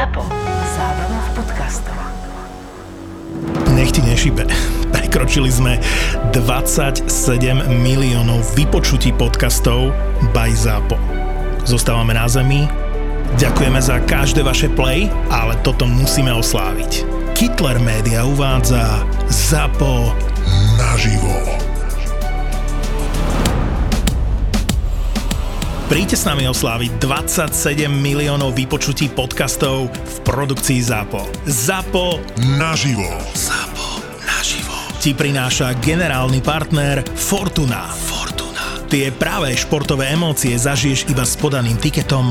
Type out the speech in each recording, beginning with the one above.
ZAPO. Zábrná v podcastov. Nech ti nešibe. Prekročili sme 27 miliónov vypočutí podcastov by ZAPO. Zostávame na zemi. Ďakujeme za každé vaše play, ale toto musíme osláviť. Kittler Media uvádza ZAPO naživo. Príďte s nami osláviť 27 miliónov vypočutí podcastov v produkcii ZAPO. ZAPO naživo. ZAPO naživo. Ti prináša generálny partner Fortuna. Fortuna. Tie práve športové emócie zažiješ iba s podaným tiketom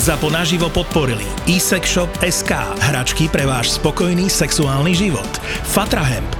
Zapo naživo podporili. eSex Shop SK, hračky pre váš spokojný sexuálny život. Fatrahemp,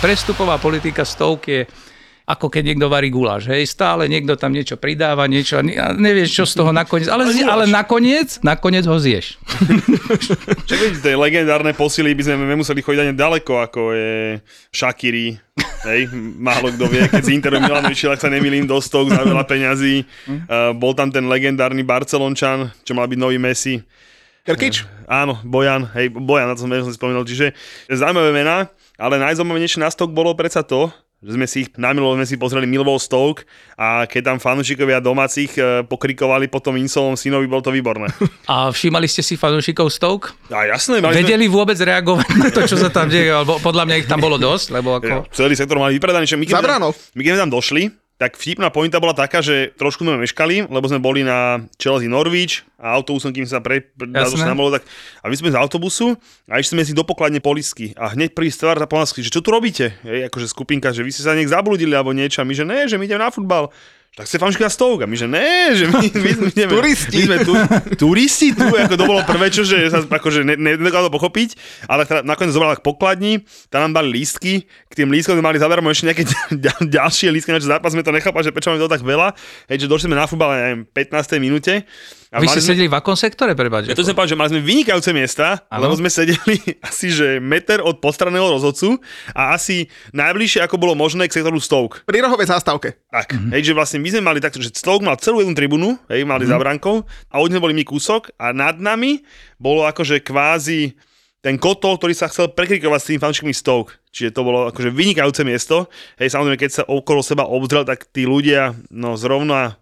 Prestupová politika stovky je ako keď niekto varí guláš, hej, stále niekto tam niečo pridáva, niečo, nevieš, čo z toho nakoniec, ale, ale nakoniec, nakoniec ho zješ. Čo vidíte, tej legendárne posily by sme nemuseli chodiť ani ďaleko, ako je Shakiri, hej, málo kto vie, keď z Interu Milan vyšiel, ak sa nemýlim, do stok za veľa peňazí. Uh, bol tam ten legendárny Barcelončan, čo mal byť nový Messi. Krkič? Uh, áno, Bojan, hej, Bojan, na to som, som si spomínal. Čiže zaujímavé mená, ale najzaujímavejšie na stok bolo predsa to, že sme si ich namilo, sme si pozreli Milvou Stoke a keď tam fanúšikovia domácich e, pokrikovali po tom Insolom synovi, bol to výborné. A všímali ste si fanúšikov Stoke? A jasné, mali Vedeli sme... vôbec reagovať na to, čo sa tam deje? Alebo podľa mňa ich tam bolo dosť, lebo ako... Celý sektor mali vypredaný. My keď, Zabrano. my keď sme tam došli, tak vtipná pointa bola taká, že trošku sme meškali, lebo sme boli na Chelsea Norwich a autobusom, kým sa pre, pre bolo, tak, a my sme z autobusu a išli sme si do pokladne polisky a hneď prvý stvár za polsky, že čo tu robíte? Hej, akože skupinka, že vy ste sa nech zabludili alebo niečo a my, že ne, že my ideme na futbal tak ste fanúšik na stovka. My, že ne, že my, my, my ideme, Turisti. My sme tu, turisti tu, ako to bolo prvé, čo, že sa akože ne, ne, nedokázal pochopiť, ale teda nakoniec zobral k pokladni, tam nám dali lístky, k tým lístkom sme mali zadarmo ešte nejaké ďal, ďalšie lístky, na zápas sme to nechápali, že prečo máme to tak veľa, hej, že došli sme na futbal, neviem, 15. minúte a Vy ste sme... sedeli v akom sektore, prepáč? Ja to som povedal, že mali sme vynikajúce miesta, ano? lebo sme sedeli asi, že meter od postranného rozhodcu a asi najbližšie, ako bolo možné k sektoru Stoke. Pri rohovej zástavke. Tak, mm-hmm. hej, že vlastne my sme mali takto, že Stoke mal celú jednu tribúnu, hej, mali mm-hmm. za brankou a od sme boli my kúsok a nad nami bolo akože kvázi ten kotol, ktorý sa chcel prekrikovať s tým fanúšikmi Stoke. Čiže to bolo akože vynikajúce miesto. Hej, samozrejme, keď sa okolo seba obzrel, tak tí ľudia, no zrovna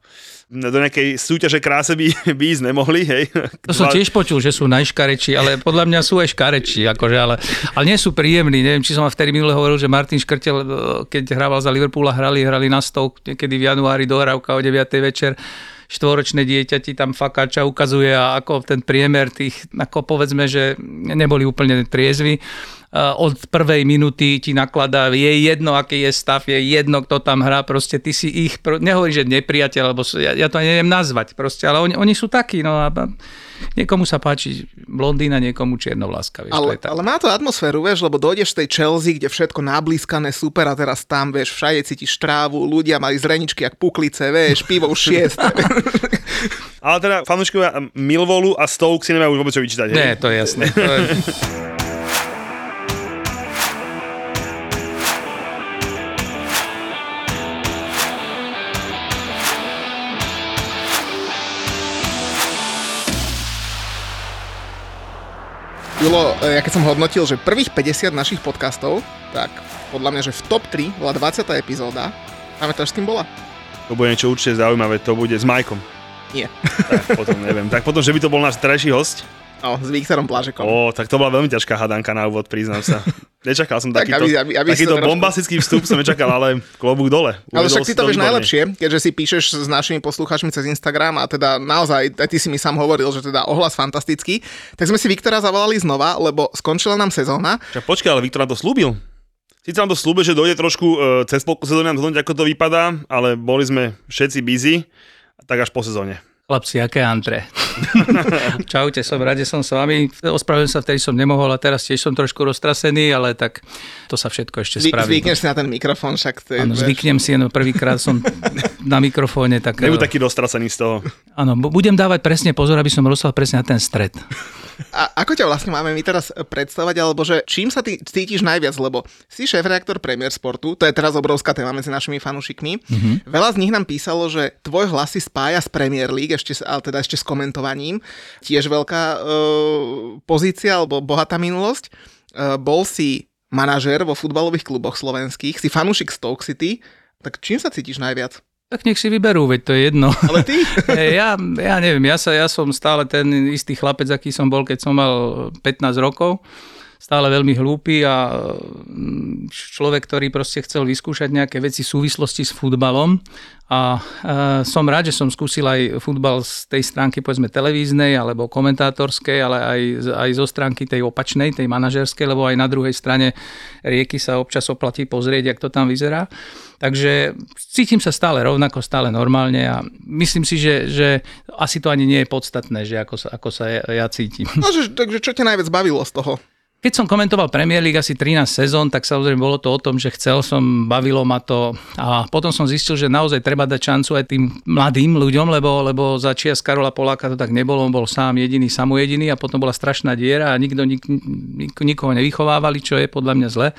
do nejakej súťaže kráse by, by ísť nemohli, hej. To som tiež počul, že sú najškarečí, ale podľa mňa sú aj škarečí, akože, ale, ale nie sú príjemní. Neviem, či som vtedy minule hovoril, že Martin Škrtel, keď hrával za Liverpool a hrali, hrali na stok niekedy v januári dohrávka o 9. večer, štvoročné dieťa ti tam fakáča ukazuje a ako ten priemer tých, ako povedzme, že neboli úplne triezvi od prvej minuty ti nakladá, je jedno, aký je stav, je jedno, kto tam hrá, proste ty si ich, nehovorí, že nepriateľ, lebo ja, ja to neviem nazvať, proste, ale oni, oni sú takí, no a niekomu sa páči blondína, niekomu čiernovláska. Vieš, ale, ale má to atmosféru, vieš, lebo dojdeš z tej Chelsea, kde všetko nablískané, super a teraz tam, vieš, všade cítiš trávu, ľudia mali zreničky jak puklice, vieš, pivo už šieste. Ale teda fanúškovia Milvolu a Stoke si nemajú už vôbec čo vyčítať. Nie, to je jasné. Julo, e, ja keď som hodnotil, že prvých 50 našich podcastov, tak podľa mňa, že v top 3 bola 20. epizóda. Pamätáš, s kým bola? To bude niečo určite zaujímavé, to bude s Majkom. Nie. Tak potom neviem. Tak potom, že by to bol náš terajší host, No, s Viktorom Plážekom. Ó, tak to bola veľmi ťažká hadanka na úvod, priznám sa. Nečakal som Tak, takýto, aby- aby- aby si takýto to trošku- bombastický vstup, som nečakal, ale klobúk dole. Ale Uvedol však si ty to vieš výborne. najlepšie, keďže si píšeš s našimi poslucháčmi cez Instagram a teda naozaj, aj ty si mi sám hovoril, že teda ohlas fantastický, tak sme si Viktora zavolali znova, lebo skončila nám sezóna. Čak, počkaj, ale Viktor nám to slúbil. Sice nám to slúbil, že dojde trošku e, cez polku sezóny nám ako to vypadá, ale boli sme všetci busy, tak až po sezóne. Chlapci, aké antre. Čaute, som rád, že som s vami. Ospravedlňujem sa, vtedy som nemohol a teraz tiež som trošku roztrasený, ale tak to sa všetko ešte Zvy, spraví. zvykneš si na ten mikrofón, však to je, Áno, zvyknem si, no prvýkrát som na mikrofóne, tak... Nebuď taký dostrasený z toho. Áno, bu- budem dávať presne pozor, aby som rozsal presne na ten stred. A ako ťa vlastne máme my teraz predstavať, alebo že čím sa ty cítiš najviac, lebo si šéf-reaktor Premier Sportu, to je teraz obrovská téma medzi našimi fanúšikmi. Mm-hmm. Veľa z nich nám písalo, že tvoj hlas si spája s Premier League, ešte, ale teda ešte s komentovaním. Tiež veľká e, pozícia alebo bohatá minulosť. E, bol si manažér vo futbalových kluboch slovenských, si fanúšik Stoke City, tak čím sa cítiš najviac? Tak nech si vyberú, veď to je jedno. Ale ty? Ja, ja neviem, ja, sa, ja som stále ten istý chlapec, aký som bol, keď som mal 15 rokov. Stále veľmi hlúpy a mm, človek, ktorý proste chcel vyskúšať nejaké veci v súvislosti s futbalom. A e, som rád, že som skúsil aj futbal z tej stránky, povedzme, televíznej alebo komentátorskej, ale aj, aj zo stránky tej opačnej, tej manažerskej, lebo aj na druhej strane rieky sa občas oplatí pozrieť, jak to tam vyzerá. Takže cítim sa stále rovnako, stále normálne a myslím si, že, že asi to ani nie je podstatné, že ako sa, ako sa ja, ja cítim. No, že, takže čo ťa najviac bavilo z toho? Keď som komentoval Premier League asi 13 sezón, tak samozrejme bolo to o tom, že chcel som, bavilo ma to. A potom som zistil, že naozaj treba dať šancu aj tým mladým ľuďom, lebo, lebo za čias Karola Poláka to tak nebolo, on bol sám jediný, samojediný a potom bola strašná diera a nikto nik, nik, nikoho nevychovávali, čo je podľa mňa zle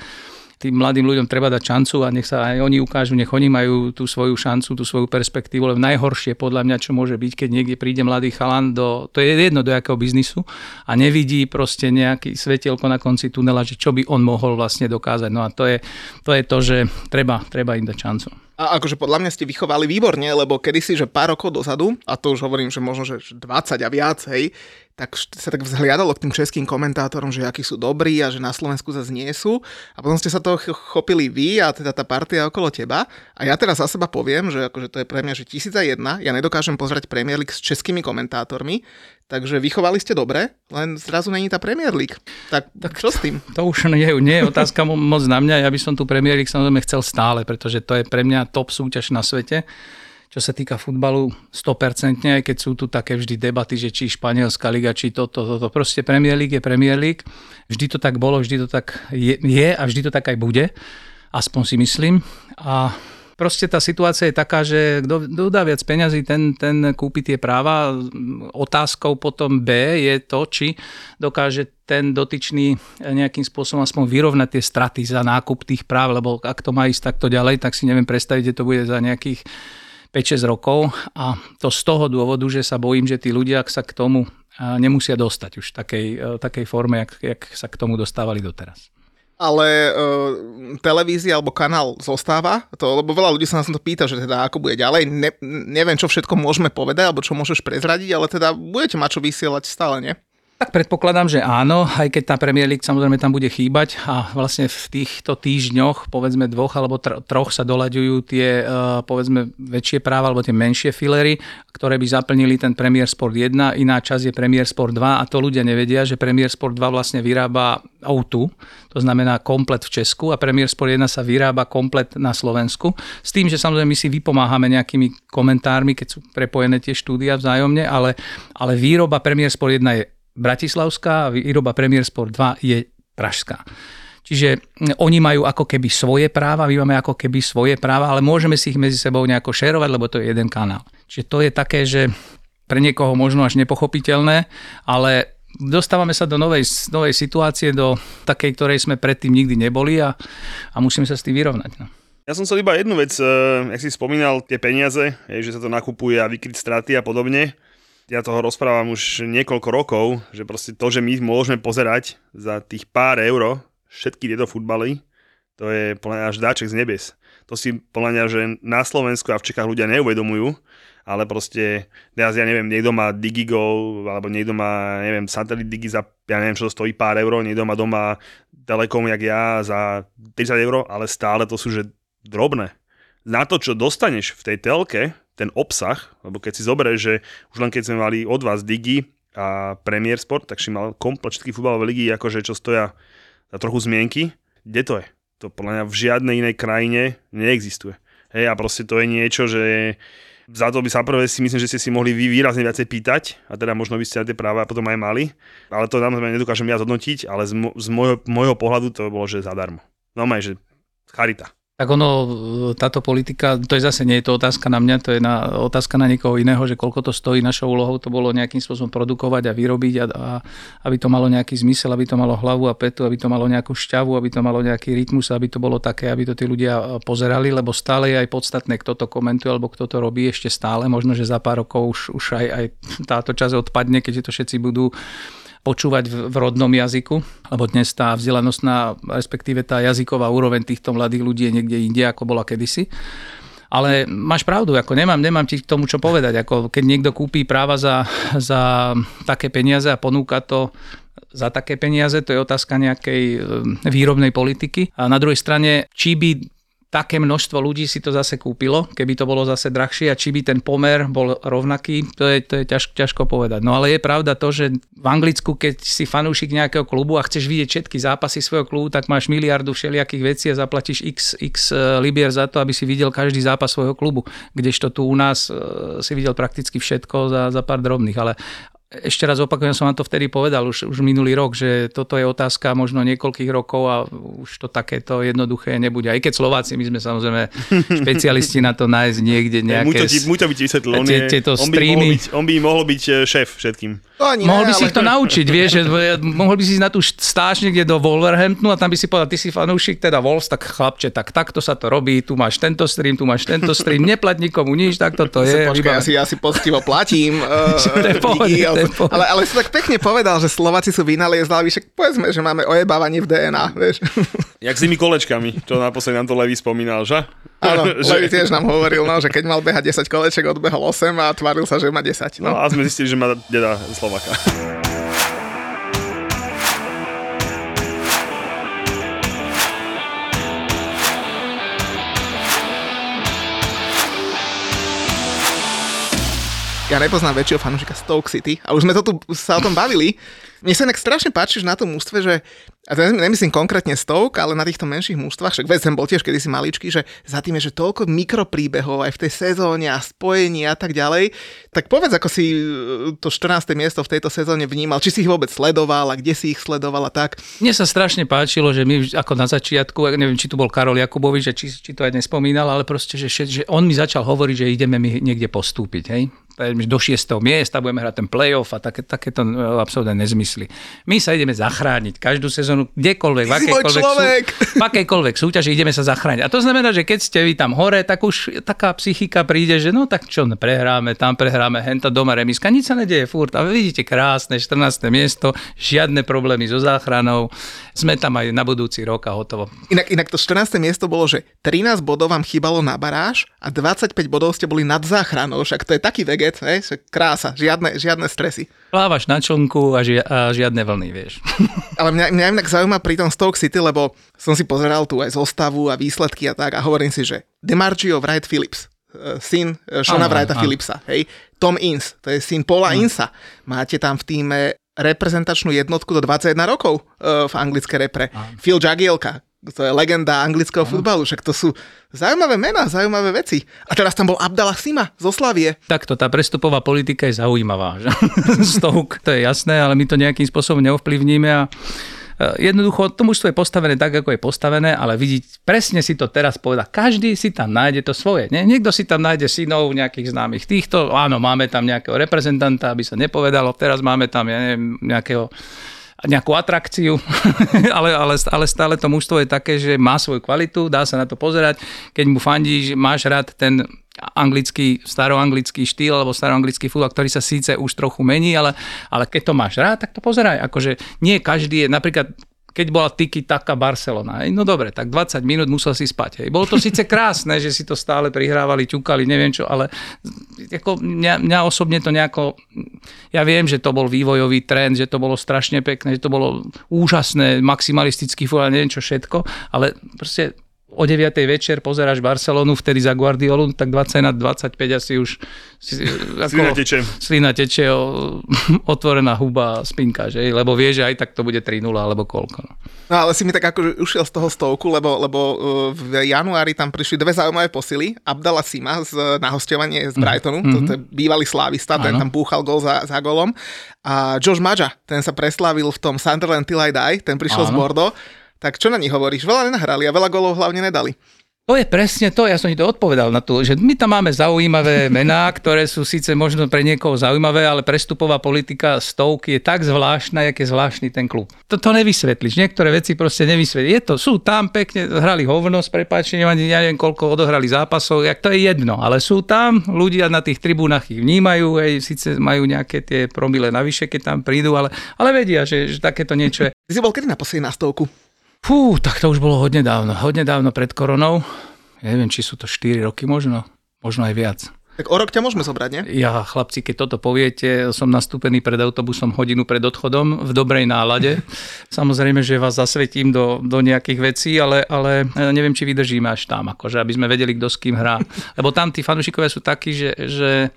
tým mladým ľuďom treba dať šancu a nech sa aj oni ukážu, nech oni majú tú svoju šancu, tú svoju perspektívu, lebo najhoršie podľa mňa, čo môže byť, keď niekde príde mladý chalan do, to je jedno do jakého biznisu a nevidí proste nejaký svetielko na konci tunela, že čo by on mohol vlastne dokázať. No a to je to, je to že treba, treba im dať šancu. A akože podľa mňa ste vychovali výborne, lebo kedysi, že pár rokov dozadu, a to už hovorím, že možno, že 20 a viac, hej, tak sa tak vzhliadalo k tým českým komentátorom, že akí sú dobrí a že na Slovensku zase nie sú. A potom ste sa ch- chopili vy a teda tá partia okolo teba. A ja teraz za seba poviem, že akože to je pre mňa, že tisíc a jedna. Ja nedokážem pozerať Premier League s českými komentátormi, takže vychovali ste dobre, len zrazu není tá Premier League. Tak, tak čo s tým? To už nie, nie je otázka mo- moc na mňa, ja by som tu Premier League samozrejme chcel stále, pretože to je pre mňa top súťaž na svete. Čo sa týka futbalu 100%, aj keď sú tu také vždy debaty, že či španielská liga, či toto, toto. Proste Premier League je Premier League. Vždy to tak bolo, vždy to tak je, je a vždy to tak aj bude. Aspoň si myslím. A proste tá situácia je taká, že kto, kto viac peňazí, ten, ten kúpi tie práva. Otázkou potom B je to, či dokáže ten dotyčný nejakým spôsobom aspoň vyrovnať tie straty za nákup tých práv, lebo ak to má ísť takto ďalej, tak si neviem predstaviť, že to bude za nejakých 5-6 rokov a to z toho dôvodu, že sa bojím, že tí ľudia sa k tomu nemusia dostať už v takej, e, takej forme, jak, jak sa k tomu dostávali doteraz. Ale uh, televízia alebo kanál zostáva, to, lebo veľa ľudí sa nás to pýta, že teda ako bude ďalej, ne, neviem, čo všetko môžeme povedať, alebo čo môžeš prezradiť, ale teda budete mať čo vysielať stále, nie? Tak predpokladám, že áno, aj keď tá Premier League samozrejme tam bude chýbať a vlastne v týchto týždňoch, povedzme dvoch alebo tr- troch sa doľaďujú tie uh, povedzme väčšie práva alebo tie menšie filery, ktoré by zaplnili ten Premier Sport 1, iná časť je Premier Sport 2 a to ľudia nevedia, že Premier Sport 2 vlastne vyrába O2, to znamená komplet v Česku a Premier Sport 1 sa vyrába komplet na Slovensku. S tým, že samozrejme my si vypomáhame nejakými komentármi, keď sú prepojené tie štúdia vzájomne, ale, ale výroba Premier Sport 1 je bratislavská a výroba Premier Sport 2 je pražská. Čiže oni majú ako keby svoje práva, my máme ako keby svoje práva, ale môžeme si ich medzi sebou nejako šerovať, lebo to je jeden kanál. Čiže to je také, že pre niekoho možno až nepochopiteľné, ale dostávame sa do novej, novej situácie, do takej, ktorej sme predtým nikdy neboli a, a musíme sa s tým vyrovnať. No. Ja som chcel iba jednu vec, uh, jak si spomínal, tie peniaze, že sa to nakupuje a vykryť straty a podobne. Ja toho rozprávam už niekoľko rokov, že proste to, že my môžeme pozerať za tých pár eur všetky tieto futbaly, to je podľa až dáček z nebes. To si podľa mňa, že na Slovensku a v Čechách ľudia neuvedomujú, ale proste, teraz ja neviem, niekto má Digigo, alebo niekto má, neviem, satelit Digi za, ja neviem, čo to stojí pár eur, niekto má doma Telekom, jak ja, za 30 eur, ale stále to sú, že drobné. Na to, čo dostaneš v tej telke, ten obsah, lebo keď si zoberieš, že už len keď sme mali od vás Digi a Premier Sport, tak si mal komplet všetky futbalové ligy, akože čo stoja za trochu zmienky. Kde to je? To podľa mňa v žiadnej inej krajine neexistuje. Hej, a proste to je niečo, že za to by sa prvé si myslím, že ste si mohli vy výrazne viacej pýtať a teda možno by ste aj tie práva potom aj mali. Ale to nám nedokážem ja zhodnotiť, ale z, mo- z môjho, môjho pohľadu to bolo, že zadarmo. No že charita. Tak ono, táto politika, to je zase nie je to otázka na mňa, to je na, otázka na niekoho iného, že koľko to stojí. Našou úlohou to bolo nejakým spôsobom produkovať a vyrobiť a, a aby to malo nejaký zmysel, aby to malo hlavu a petu, aby to malo nejakú šťavu, aby to malo nejaký rytmus, aby to bolo také, aby to tí ľudia pozerali, lebo stále je aj podstatné, kto to komentuje alebo kto to robí ešte stále. Možno, že za pár rokov už, už aj, aj táto časť odpadne, keďže to všetci budú počúvať v, rodnom jazyku, lebo dnes tá vzdelanostná, respektíve tá jazyková úroveň týchto mladých ľudí je niekde inde, ako bola kedysi. Ale máš pravdu, ako nemám, nemám ti k tomu čo povedať. Ako keď niekto kúpi práva za, za také peniaze a ponúka to za také peniaze, to je otázka nejakej e, výrobnej politiky. A na druhej strane, či by také množstvo ľudí si to zase kúpilo, keby to bolo zase drahšie a či by ten pomer bol rovnaký, to je, to je ťaž, ťažko povedať. No ale je pravda to, že v Anglicku, keď si fanúšik nejakého klubu a chceš vidieť všetky zápasy svojho klubu, tak máš miliardu všelijakých vecí a zaplatíš x, x e, libier za to, aby si videl každý zápas svojho klubu. Kdežto tu u nás e, si videl prakticky všetko za, za pár drobných. Ale ešte raz opakujem, som vám to vtedy povedal už, už minulý rok, že toto je otázka možno niekoľkých rokov a už to takéto jednoduché nebude. Aj keď Slováci, my sme samozrejme špecialisti na to nájsť niekde nejaké... Muťo, by ti vysvetlil, on, je, on, by mohol byť, on by mohol byť e, šéf všetkým. To ani mohol ne, by si ale... ich to naučiť, vieš, že mohol by si ísť na tú stáž niekde do Wolverhamptonu a tam by si povedal, ty si fanúšik, teda Wolves, tak chlapče, tak takto sa to robí, tu máš tento stream, tu máš tento stream, neplať nikomu nič, tak toto je. Počkaj, ja si, ja si poctivo platím. Uh, to je pohode, to je ale, ale si tak pekne povedal, že Slováci sú vynaliezlaví, však povedzme, že máme ojebávanie v DNA, vieš. Jak s tými kolečkami, čo naposledy nám to Levi spomínal, že? Áno, že... Levi tiež nám hovoril, no, že keď mal behať 10 koleček, odbehol 8 a tváril sa, že má 10. No. no a sme zistili, že má deda Slovaka. Ja nepoznám väčšieho fanúšika Stoke City a už sme to tu sa o tom bavili. Mne sa inak strašne páči, že na tom ústve, že a to nemyslím konkrétne Stoke, ale na týchto menších mústvách, však West bol tiež kedysi maličký, že za tým je, že toľko mikropríbehov aj v tej sezóne a spojení a tak ďalej. Tak povedz, ako si e, to 14. miesto v tejto sezóne vnímal, či si ich vôbec sledoval a kde si ich sledoval a tak. Mne sa strašne páčilo, že my ako na začiatku, neviem, či tu bol Karol Jakubovič, či, či to aj nespomínal, ale proste, že, že on mi začal hovoriť, že ideme mi niekde postúpiť, hej do 6. miesta, budeme hrať ten playoff a také, takéto e, absolútne nezmysly. My sa ideme zachrániť každú sezónu, kdekoľvek, v akejkoľvek, sú, v akejkoľvek súťaži ideme sa zachrániť. A to znamená, že keď ste vy tam hore, tak už taká psychika príde, že no tak čo, prehráme, tam prehráme, henta doma remiska, nič sa nedeje furt. A vidíte krásne 14. miesto, žiadne problémy so záchranou, sme tam aj na budúci rok a hotovo. Inak, inak to 14. miesto bolo, že 13 bodov vám chýbalo na baráž a 25 bodov ste boli nad záchranou, však to je taký veget baget, hej, krása, žiadne, žiadne stresy. Plávaš na člnku a, ži- a žiadne vlny, vieš. Ale mňa, mňa inak zaujíma pri tom Stoke City, lebo som si pozeral tu aj zostavu a výsledky a tak a hovorím si, že Demargio Wright Phillips, e, syn e, Shona Wrighta Phillipsa, hej, Tom Ince, to je syn Paula hmm. Insa. Máte tam v týme reprezentačnú jednotku do 21 rokov uh, v anglické repre. Phil Jagielka, to je legenda anglického futbalu, však to sú zaujímavé mená, zaujímavé veci. A teraz tam bol Abdallah Sima zo Slavie. Takto, tá prestupová politika je zaujímavá. Že? Stovk, to je jasné, ale my to nejakým spôsobom neovplyvníme a e, Jednoducho, to mužstvo je postavené tak, ako je postavené, ale vidieť, presne si to teraz povedať. Každý si tam nájde to svoje. Nie? Niekto si tam nájde synov nejakých známych týchto. Áno, máme tam nejakého reprezentanta, aby sa nepovedalo. Teraz máme tam, ja neviem, nejakého nejakú atrakciu, ale, ale, ale stále to mužstvo je také, že má svoju kvalitu, dá sa na to pozerať. Keď mu fandíš, máš rád ten anglický, staroanglický štýl alebo staroanglický futbal, ktorý sa síce už trochu mení, ale, ale keď to máš rád, tak to pozeraj. Akože nie každý je, napríklad keď bola Tiki Taka Barcelona. No dobre, tak 20 minút musel si spať. Hej. Bolo to síce krásne, že si to stále prihrávali, ťukali, neviem čo, ale ako mňa, mňa osobne to nejako... Ja viem, že to bol vývojový trend, že to bolo strašne pekné, že to bolo úžasné, maximalistický futbal, neviem čo všetko, ale proste o 9. večer pozeráš Barcelonu, vtedy za Guardiolu, tak 20 na 25 asi už si, ako, Slina teče. Slina teče, o, otvorená huba, spinka, že? lebo vie, že aj tak to bude 3-0 alebo koľko. No. No ale si mi tak akože ušiel z toho stovku, lebo, lebo uh, v januári tam prišli dve zaujímavé posily. Abdala Sima z, na hostovanie z Brightonu, mm-hmm. to, to je bývalý slávista, ten tam púchal gol za, za golom. A Josh Maja, ten sa preslávil v tom Sunderland Till I Die, ten prišiel Áno. z Bordeaux. Tak čo na nich hovoríš? Veľa nenahrali a veľa golov hlavne nedali. To je presne to, ja som ti to odpovedal na to, že my tam máme zaujímavé mená, ktoré sú síce možno pre niekoho zaujímavé, ale prestupová politika stovky je tak zvláštna, jak je zvláštny ten klub. To, to nevysvetlíš, niektoré veci proste nevysvetlíš. Je to, sú tam pekne, hrali hovno s prepáčením, ani ja neviem, koľko odohrali zápasov, jak to je jedno, ale sú tam, ľudia na tých tribúnach ich vnímajú, hej, síce majú nejaké tie promile navyše, keď tam prídu, ale, ale vedia, že, že takéto niečo je. Ty si bol kedy naposledy na stovku? Fú, tak to už bolo hodne dávno. Hodne dávno pred koronou. Ja neviem, či sú to 4 roky možno. Možno aj viac. Tak o rok ťa môžeme zobrať, nie? Ja, chlapci, keď toto poviete, som nastúpený pred autobusom hodinu pred odchodom v dobrej nálade. Samozrejme, že vás zasvetím do, do nejakých vecí, ale, ale neviem, či vydržíme až tam, akože, aby sme vedeli, kto s kým hrá. Lebo tam tí fanúšikovia sú takí, že, že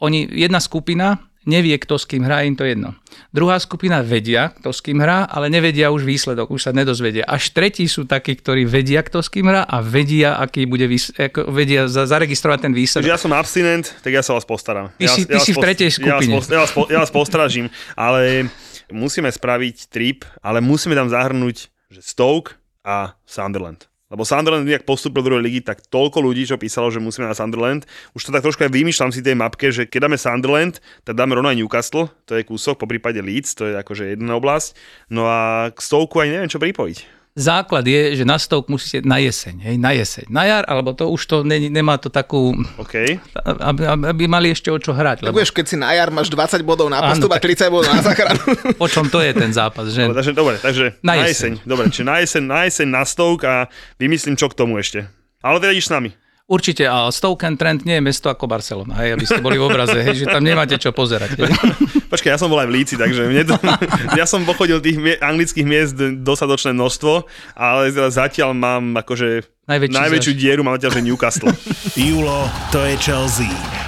oni, jedna skupina nevie, kto s kým hrá, im to jedno. Druhá skupina vedia, kto s kým hrá, ale nevedia už výsledok, už sa nedozvedia. Až tretí sú takí, ktorí vedia, kto s kým hrá a vedia, aký bude výs- ako vedia za- zaregistrovať ten Takže výsledok. ja som abstinent, tak ja sa vás postaram. Ty ja, si- ty ja si v tretej Ja skupine. vás, ja vás, po- ja vás postražím, ale musíme spraviť trip, ale musíme tam zahrnúť že Stoke a Sunderland. Lebo Sunderland, jak postupil do druhej ligy, tak toľko ľudí, čo písalo, že musíme na Sunderland. Už to tak trošku aj vymýšľam si tej mapke, že keď dáme Sunderland, tak dáme rovno aj Newcastle, to je kúsok, po prípade Leeds, to je akože jedna oblasť. No a k Stoke aj neviem, čo pripojiť. Základ je, že na stovk musíte na jeseň, hej, na jeseň. Na jar, alebo to už to ne, nemá to takú, OK. aby, aby mali ešte o čo hrať. Tak Lebo vieš, keď si na jar máš 20 bodov na postup a tak- 30 bodov na záchranu. o čom to je ten zápas, že? Dobre, takže, dobre, takže Na na, jeseň. jeseň. Dobre, čiže na jeseň, na jeseň na Stoke a vymyslím, čo k tomu ešte. Ale teda ideš s nami. Určite, a Stoke and Trent nie je mesto ako Barcelona, hej, aby ste boli v obraze, hej, že tam nemáte čo pozerať. Hej. Počkaj, ja som bol aj v Líci, takže mne to, ja som pochodil tých mie- anglických miest dosadočné množstvo, ale zatiaľ mám akože Najväčší najväčšiu zaž- dieru mám zatiaľ, že Newcastle. Julo, to je Chelsea.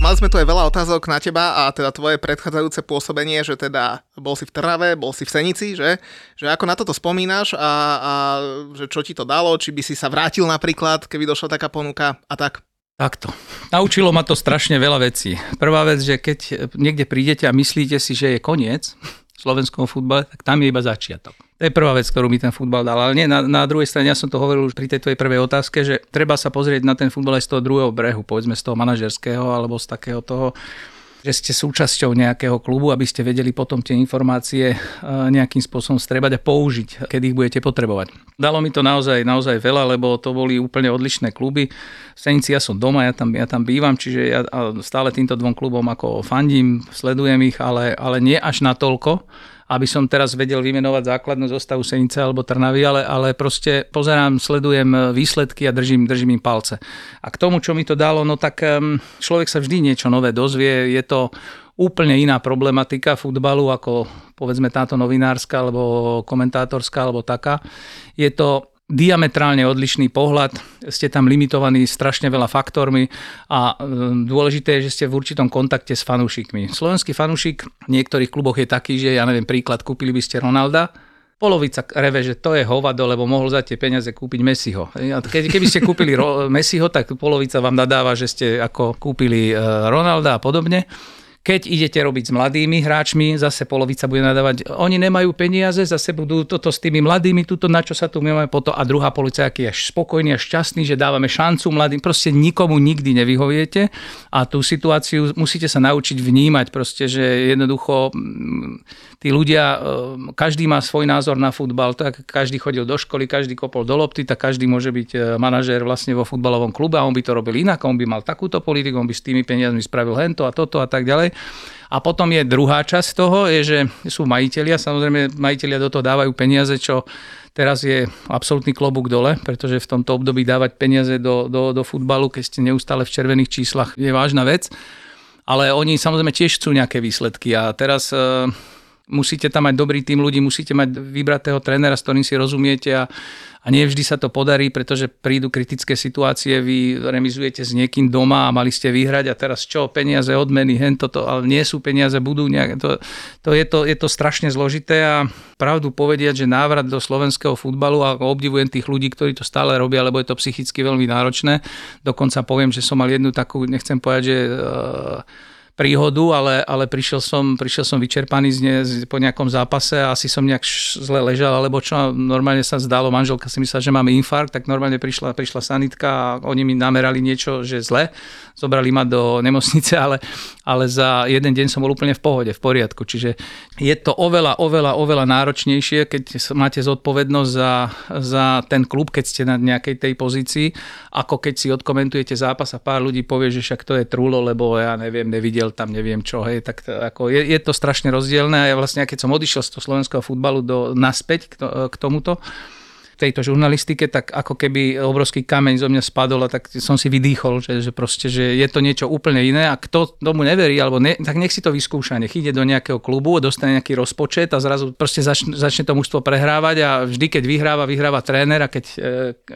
Mali sme tu aj veľa otázok na teba a teda tvoje predchádzajúce pôsobenie, že teda bol si v Trnave, bol si v Senici, že, že ako na toto spomínaš a, a že čo ti to dalo, či by si sa vrátil napríklad, keby došla taká ponuka a tak. Takto. Naučilo ma to strašne veľa vecí. Prvá vec, že keď niekde prídete a myslíte si, že je koniec slovenskom futbale, tak tam je iba začiatok. To je prvá vec, ktorú mi ten futbal dal. Ale nie, na, na druhej strane, ja som to hovoril už pri tej tvojej prvej otázke, že treba sa pozrieť na ten futbal aj z toho druhého brehu, povedzme z toho manažerského alebo z takého toho že ste súčasťou nejakého klubu, aby ste vedeli potom tie informácie e, nejakým spôsobom strebať a použiť, keď ich budete potrebovať. Dalo mi to naozaj, naozaj veľa, lebo to boli úplne odlišné kluby. V Senici ja som doma, ja tam, ja tam bývam, čiže ja stále týmto dvom klubom ako fandím, sledujem ich, ale, ale nie až natoľko, aby som teraz vedel vymenovať základnú zostavu Senice alebo Trnavy, ale, ale proste pozerám, sledujem výsledky a držím, držím im palce. A k tomu, čo mi to dalo, no tak človek sa vždy niečo nové dozvie, je to úplne iná problematika futbalu ako povedzme táto novinárska alebo komentátorská alebo taká. Je to diametrálne odlišný pohľad, ste tam limitovaní strašne veľa faktormi a e, dôležité je, že ste v určitom kontakte s fanúšikmi. Slovenský fanúšik v niektorých kluboch je taký, že ja neviem, príklad, kúpili by ste Ronalda, polovica reve, že to je hovado, lebo mohol za tie peniaze kúpiť Messiho. Keď, keby ste kúpili Messiho, tak polovica vám nadáva, že ste ako kúpili e, Ronalda a podobne. Keď idete robiť s mladými hráčmi, zase polovica bude nadávať, oni nemajú peniaze, zase budú toto s tými mladými, tuto na čo sa tu máme potom a druhá polovica, aký je spokojný a šťastný, že dávame šancu mladým, proste nikomu nikdy nevyhoviete a tú situáciu musíte sa naučiť vnímať, proste, že jednoducho mm, tí ľudia, e, každý má svoj názor na futbal, tak každý chodil do školy, každý kopol do lopty, tak každý môže byť e, manažér vlastne vo futbalovom klube a on by to robil inak, on by mal takúto politiku, on by s tými peniazmi spravil hento a toto a tak ďalej. A potom je druhá časť toho, je, že sú majiteľia, samozrejme majiteľia do toho dávajú peniaze, čo teraz je absolútny klobúk dole, pretože v tomto období dávať peniaze do, do, do futbalu, keď ste neustále v červených číslach, je vážna vec. Ale oni samozrejme tiež chcú nejaké výsledky a teraz e, musíte tam mať dobrý tým ľudí, musíte mať vybratého trénera, s ktorým si rozumiete a a nie vždy sa to podarí, pretože prídu kritické situácie, vy remizujete s niekým doma a mali ste vyhrať a teraz čo, peniaze, odmeny, hen toto, ale nie sú peniaze, budú nejaké, to, to, je, to, je to strašne zložité a pravdu povediať, že návrat do slovenského futbalu a obdivujem tých ľudí, ktorí to stále robia, lebo je to psychicky veľmi náročné. Dokonca poviem, že som mal jednu takú, nechcem povedať, že uh, príhodu, ale, ale prišiel, som, prišiel som vyčerpaný z ne, po nejakom zápase a asi som nejak zle ležal, alebo čo normálne sa zdalo, manželka si myslela, že máme infarkt, tak normálne prišla, prišla sanitka a oni mi namerali niečo, že zle, zobrali ma do nemocnice, ale, ale za jeden deň som bol úplne v pohode, v poriadku. Čiže je to oveľa, oveľa, oveľa náročnejšie, keď máte zodpovednosť za, za ten klub, keď ste na nejakej tej pozícii, ako keď si odkomentujete zápas a pár ľudí povie, že však to je trúlo, lebo ja neviem, nevidel tam neviem čo, hej, tak to, ako je, je to strašne rozdielne a ja vlastne, keď som odišiel z toho slovenského futbalu do, naspäť k, to, k tomuto, tejto žurnalistike, tak ako keby obrovský kameň zo mňa spadol a tak som si vydýchol, že, že proste, že je to niečo úplne iné a kto tomu neverí, alebo ne, tak nech si to vyskúša, nech ide do nejakého klubu, dostane nejaký rozpočet a zrazu proste začne, začne to mužstvo prehrávať a vždy, keď vyhráva, vyhráva tréner a keď e,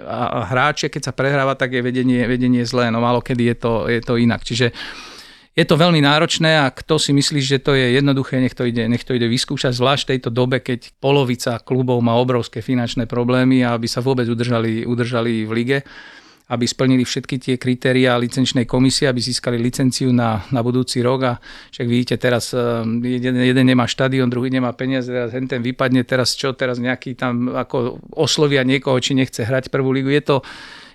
a hráče, keď sa prehráva, tak je vedenie, vedenie zlé, no málo kedy je to, je to inak. Čiže je to veľmi náročné a kto si myslí, že to je jednoduché, nech to ide, nech to ide vyskúšať, zvlášť v tejto dobe, keď polovica klubov má obrovské finančné problémy a aby sa vôbec udržali, udržali v lige aby splnili všetky tie kritéria licenčnej komisie, aby získali licenciu na, na budúci rok a však vidíte teraz, eh, jeden, jeden nemá štadión, druhý nemá peniaze, teraz ten vypadne, teraz čo, teraz nejaký tam ako oslovia niekoho, či nechce hrať prvú ligu. Je to,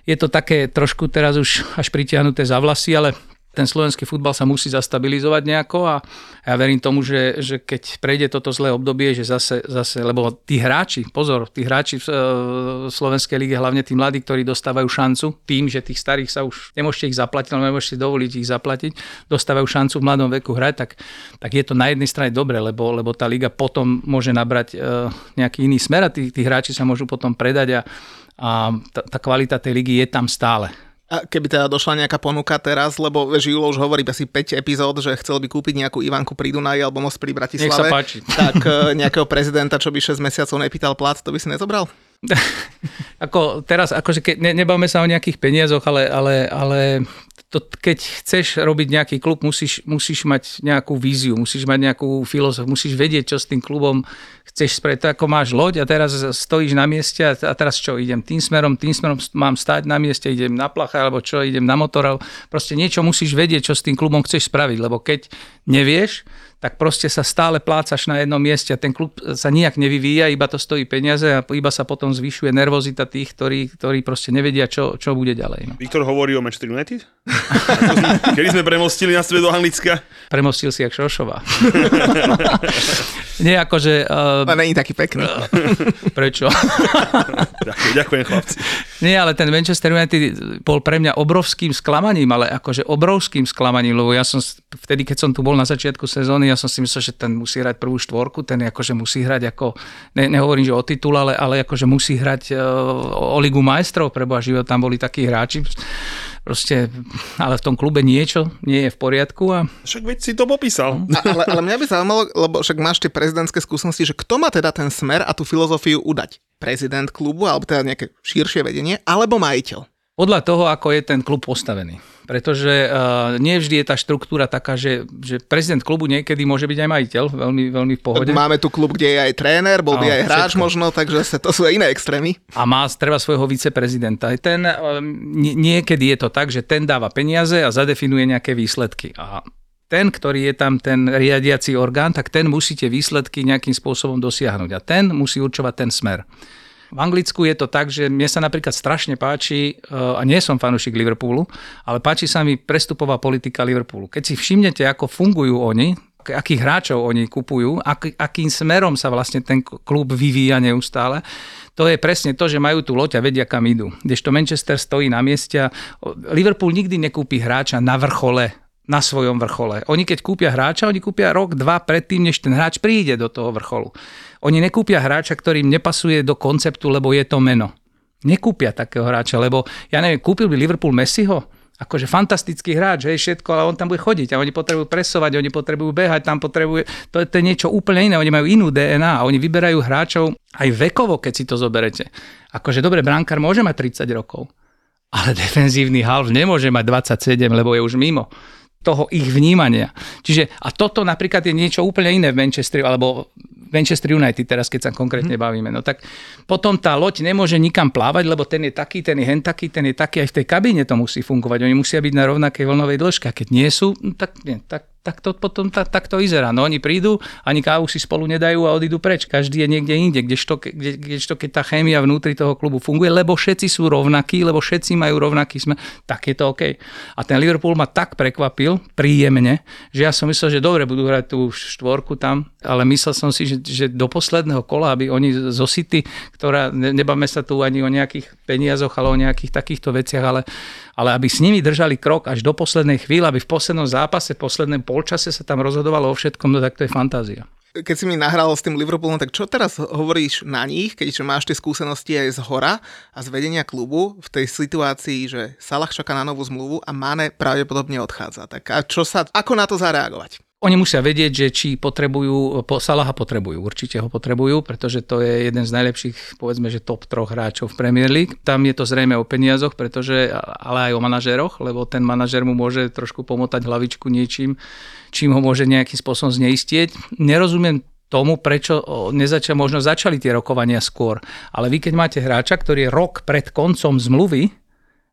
je to také trošku teraz už až pritiahnuté za vlasy, ale ten slovenský futbal sa musí zastabilizovať nejako a ja verím tomu, že, že keď prejde toto zlé obdobie, že zase, zase lebo tí hráči, pozor, tí hráči v, v Slovenskej lige, hlavne tí mladí, ktorí dostávajú šancu, tým, že tých starých sa už nemôžete ich zaplatiť, ale nemôžete dovoliť ich zaplatiť, dostávajú šancu v mladom veku hrať, tak, tak je to na jednej strane dobre, lebo, lebo tá liga potom môže nabrať uh, nejaký iný smer a tí, tí hráči sa môžu potom predať a, a tá, tá kvalita tej ligy je tam stále. A keby teda došla nejaká ponuka teraz, lebo Julo už hovorí asi 5 epizód, že chcel by kúpiť nejakú Ivanku pri Dunaji alebo most pri Bratislave. Nech sa páči. Tak e, nejakého prezidenta, čo by 6 mesiacov nepýtal plat, to by si nezobral? ako teraz, akože ke, ne, nebavme sa o nejakých peniazoch, ale, ale, ale to, keď chceš robiť nejaký klub, musíš, musíš mať nejakú víziu, musíš mať nejakú filozofiu, musíš vedieť, čo s tým klubom chceš spraviť. To ako máš loď a teraz stojíš na mieste a, teraz čo, idem tým smerom, tým smerom mám stať na mieste, idem na placha alebo čo, idem na motor. Proste niečo musíš vedieť, čo s tým klubom chceš spraviť, lebo keď nevieš, tak proste sa stále plácaš na jednom mieste a ten klub sa nijak nevyvíja, iba to stojí peniaze a iba sa potom zvyšuje nervozita tých, ktorí, ktorí proste nevedia, čo, čo bude ďalej. No. Viktor hovorí o Manchester United? Kedy sme premostili na svet do Anglicka? Premostil si jak Šošová. Nie, akože... Uh, A není taký pekný. prečo? Ďakujem, ďakujem chlapci. Nie, ale ten Manchester United bol pre mňa obrovským sklamaním, ale akože obrovským sklamaním, lebo ja som vtedy, keď som tu bol na začiatku sezóny, ja som si myslel, že ten musí hrať prvú štvorku, ten akože musí hrať ako, ne, nehovorím, že o titul, ale, ale akože musí hrať uh, o Ligu majstrov, preboha živého, tam boli takí hráči, proste, ale v tom klube niečo nie je v poriadku a Však veď si to popísal. A, ale, ale mňa by zaujímalo, lebo však máš tie prezidentské skúsenosti, že kto má teda ten smer a tú filozofiu udať? Prezident klubu, alebo teda nejaké širšie vedenie, alebo majiteľ? Podľa toho, ako je ten klub postavený. Pretože uh, nie vždy je tá štruktúra taká, že, že prezident klubu niekedy môže byť aj majiteľ, veľmi, veľmi v pohode. Máme tu klub, kde je aj tréner, bol by aj hráč všetko. možno, takže sa, to sú aj iné extrémy. a má treba svojho viceprezidenta. Ten, nie- niekedy je to tak, že ten dáva peniaze a zadefinuje nejaké výsledky. A ten, ktorý je tam ten riadiaci orgán, tak ten musí tie výsledky nejakým spôsobom dosiahnuť. A ten musí určovať ten smer. V Anglicku je to tak, že mne sa napríklad strašne páči, eh, a nie som fanúšik Liverpoolu, ale páči sa mi prestupová politika Liverpoolu. Keď si všimnete, ako fungujú oni, ak- akých hráčov oni kupujú, ak, akým smerom sa vlastne ten klub vyvíja neustále, to je presne to, že majú tú loď a vedia, kam idú. Kdežto Manchester stojí na mieste a Liverpool nikdy nekúpi hráča na vrchole na svojom vrchole. Oni keď kúpia hráča, oni kúpia rok, dva predtým, než ten hráč príde do toho vrcholu. Oni nekúpia hráča, ktorým nepasuje do konceptu, lebo je to meno. Nekúpia takého hráča, lebo ja neviem, kúpil by Liverpool Messiho, akože fantastický hráč, hej, všetko, ale on tam bude chodiť a oni potrebujú presovať, oni potrebujú behať, tam potrebuje, to, to je niečo úplne iné, oni majú inú DNA a oni vyberajú hráčov aj vekovo, keď si to zoberete. Akože dobre, brankár môže mať 30 rokov, ale defenzívny half nemôže mať 27, lebo je už mimo toho ich vnímania. Čiže, a toto napríklad je niečo úplne iné v Manchesteri, alebo Manchester United teraz, keď sa konkrétne bavíme. No tak potom tá loď nemôže nikam plávať, lebo ten je taký, ten je hen taký, ten je taký, aj v tej kabíne to musí fungovať. Oni musia byť na rovnakej vlnovej dĺžke. A keď nie sú, no tak, nie, tak, tak to potom tak, tak to vyzerá. No oni prídu, ani kávu si spolu nedajú a odídu preč. Každý je niekde inde, kdežto, kde, kdežto keď tá chémia vnútri toho klubu funguje, lebo všetci sú rovnakí, lebo všetci majú rovnaký sme, tak je to OK. A ten Liverpool ma tak prekvapil, príjemne, že ja som myslel, že dobre budú hrať tú štvorku tam, ale myslel som si, že, že do posledného kola, aby oni zo City, ktorá, ne, nebáme sa tu ani o nejakých peniazoch, ale o nejakých takýchto veciach, ale, ale aby s nimi držali krok až do poslednej chvíle, aby v poslednom zápase, v poslednom polčase sa tam rozhodovalo o všetkom, no tak to je fantázia. Keď si mi nahral s tým Liverpoolom, tak čo teraz hovoríš na nich, keďže máš tie skúsenosti aj z hora a z vedenia klubu v tej situácii, že Salah čaká na novú zmluvu a Mane pravdepodobne odchádza. Tak a čo sa, ako na to zareagovať? Oni musia vedieť, že či potrebujú, po, Salaha potrebujú, určite ho potrebujú, pretože to je jeden z najlepších, povedzme, že top troch hráčov v Premier League. Tam je to zrejme o peniazoch, pretože, ale aj o manažéroch, lebo ten manažér mu môže trošku pomotať hlavičku niečím, čím ho môže nejakým spôsobom zneistieť. Nerozumiem tomu, prečo nezačal, možno začali tie rokovania skôr. Ale vy, keď máte hráča, ktorý je rok pred koncom zmluvy,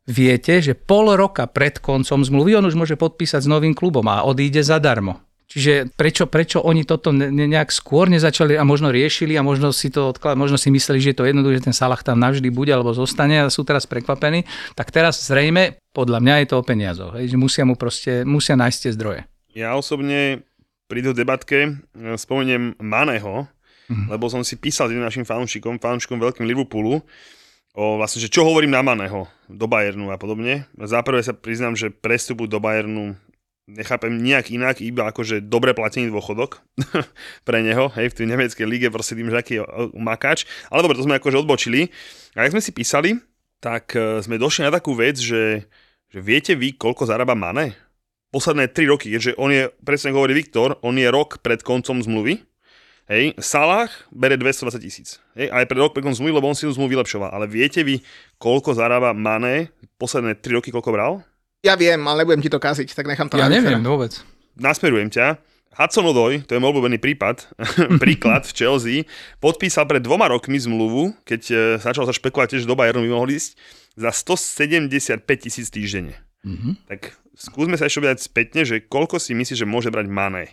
viete, že pol roka pred koncom zmluvy on už môže podpísať s novým klubom a odíde zadarmo. Čiže prečo, prečo oni toto ne, nejak skôr nezačali a možno riešili a možno si to odklad, možno si mysleli, že je to jednoduché, že ten Salah tam navždy bude alebo zostane a sú teraz prekvapení, tak teraz zrejme, podľa mňa je to o peniazoch, hej, že musia mu proste, musia nájsť tie zdroje. Ja osobne pri tej debatke e, spomeniem Maného, mm. lebo som si písal s jedným našim fanúšikom, fanúšikom veľkým Liverpoolu, o vlastne, že čo hovorím na Maného do Bayernu a podobne. Za prvé sa priznám, že prestupu do Bayernu nechápem nejak inak, iba akože dobre platený dôchodok pre neho, hej, v tej nemeckej lige proste tým, že aký je makáč. Ale dobre, to sme akože odbočili. A ak sme si písali, tak e, sme došli na takú vec, že, že viete vy, koľko zarába Mane? Posledné 3 roky, keďže on je, presne hovorí Viktor, on je rok pred koncom zmluvy, Hej, Salah bere 220 tisíc. Hej, aj pred rok pred koncom zmluvy, lebo on si tú zmluvu vylepšoval. Ale viete vy, koľko zarába Mane posledné 3 roky, koľko bral? Ja viem, ale nebudem ti to kaziť, tak nechám to Ja na neviem Richera. vôbec. Nasmerujem ťa. Hudson Odoj, to je môj obľúbený prípad, príklad v Chelsea, podpísal pred dvoma rokmi zmluvu, keď e, začal sa špekulovať, že do Bayernu by mohli ísť, za 175 tisíc týždenne. Mhm. Tak skúsme sa ešte povedať spätne, že koľko si myslíš, že môže brať Mane?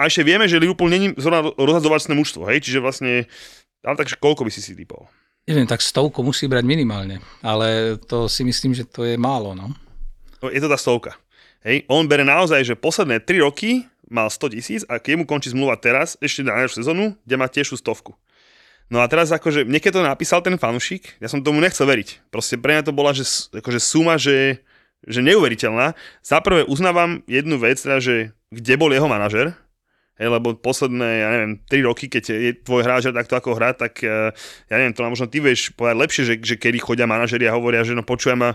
A ešte vieme, že Liverpool není zrovna rozhadzovačné mužstvo, hej? Čiže vlastne, ale takže koľko by si si typol? Neviem, tak stovku musí brať minimálne, ale to si myslím, že to je málo, no. No, je to tá stovka. Hej? On bere naozaj, že posledné 3 roky mal 100 tisíc a keď mu končí zmluva teraz, ešte na najlepšiu sezónu, kde má tiež stovku. No a teraz akože, mne keď to napísal ten fanúšik, ja som tomu nechcel veriť. Proste pre mňa to bola, že akože suma, že, že neuveriteľná. Za prvé uznávam jednu vec, teda, že kde bol jeho manažer, Hej, lebo posledné, ja neviem, 3 roky, keď je tvoj hráč hrá takto ako hrá, tak eh, ja neviem, to možno ty vieš povedať lepšie, že, že kedy chodia manažeri a hovoria, že no počujem ma,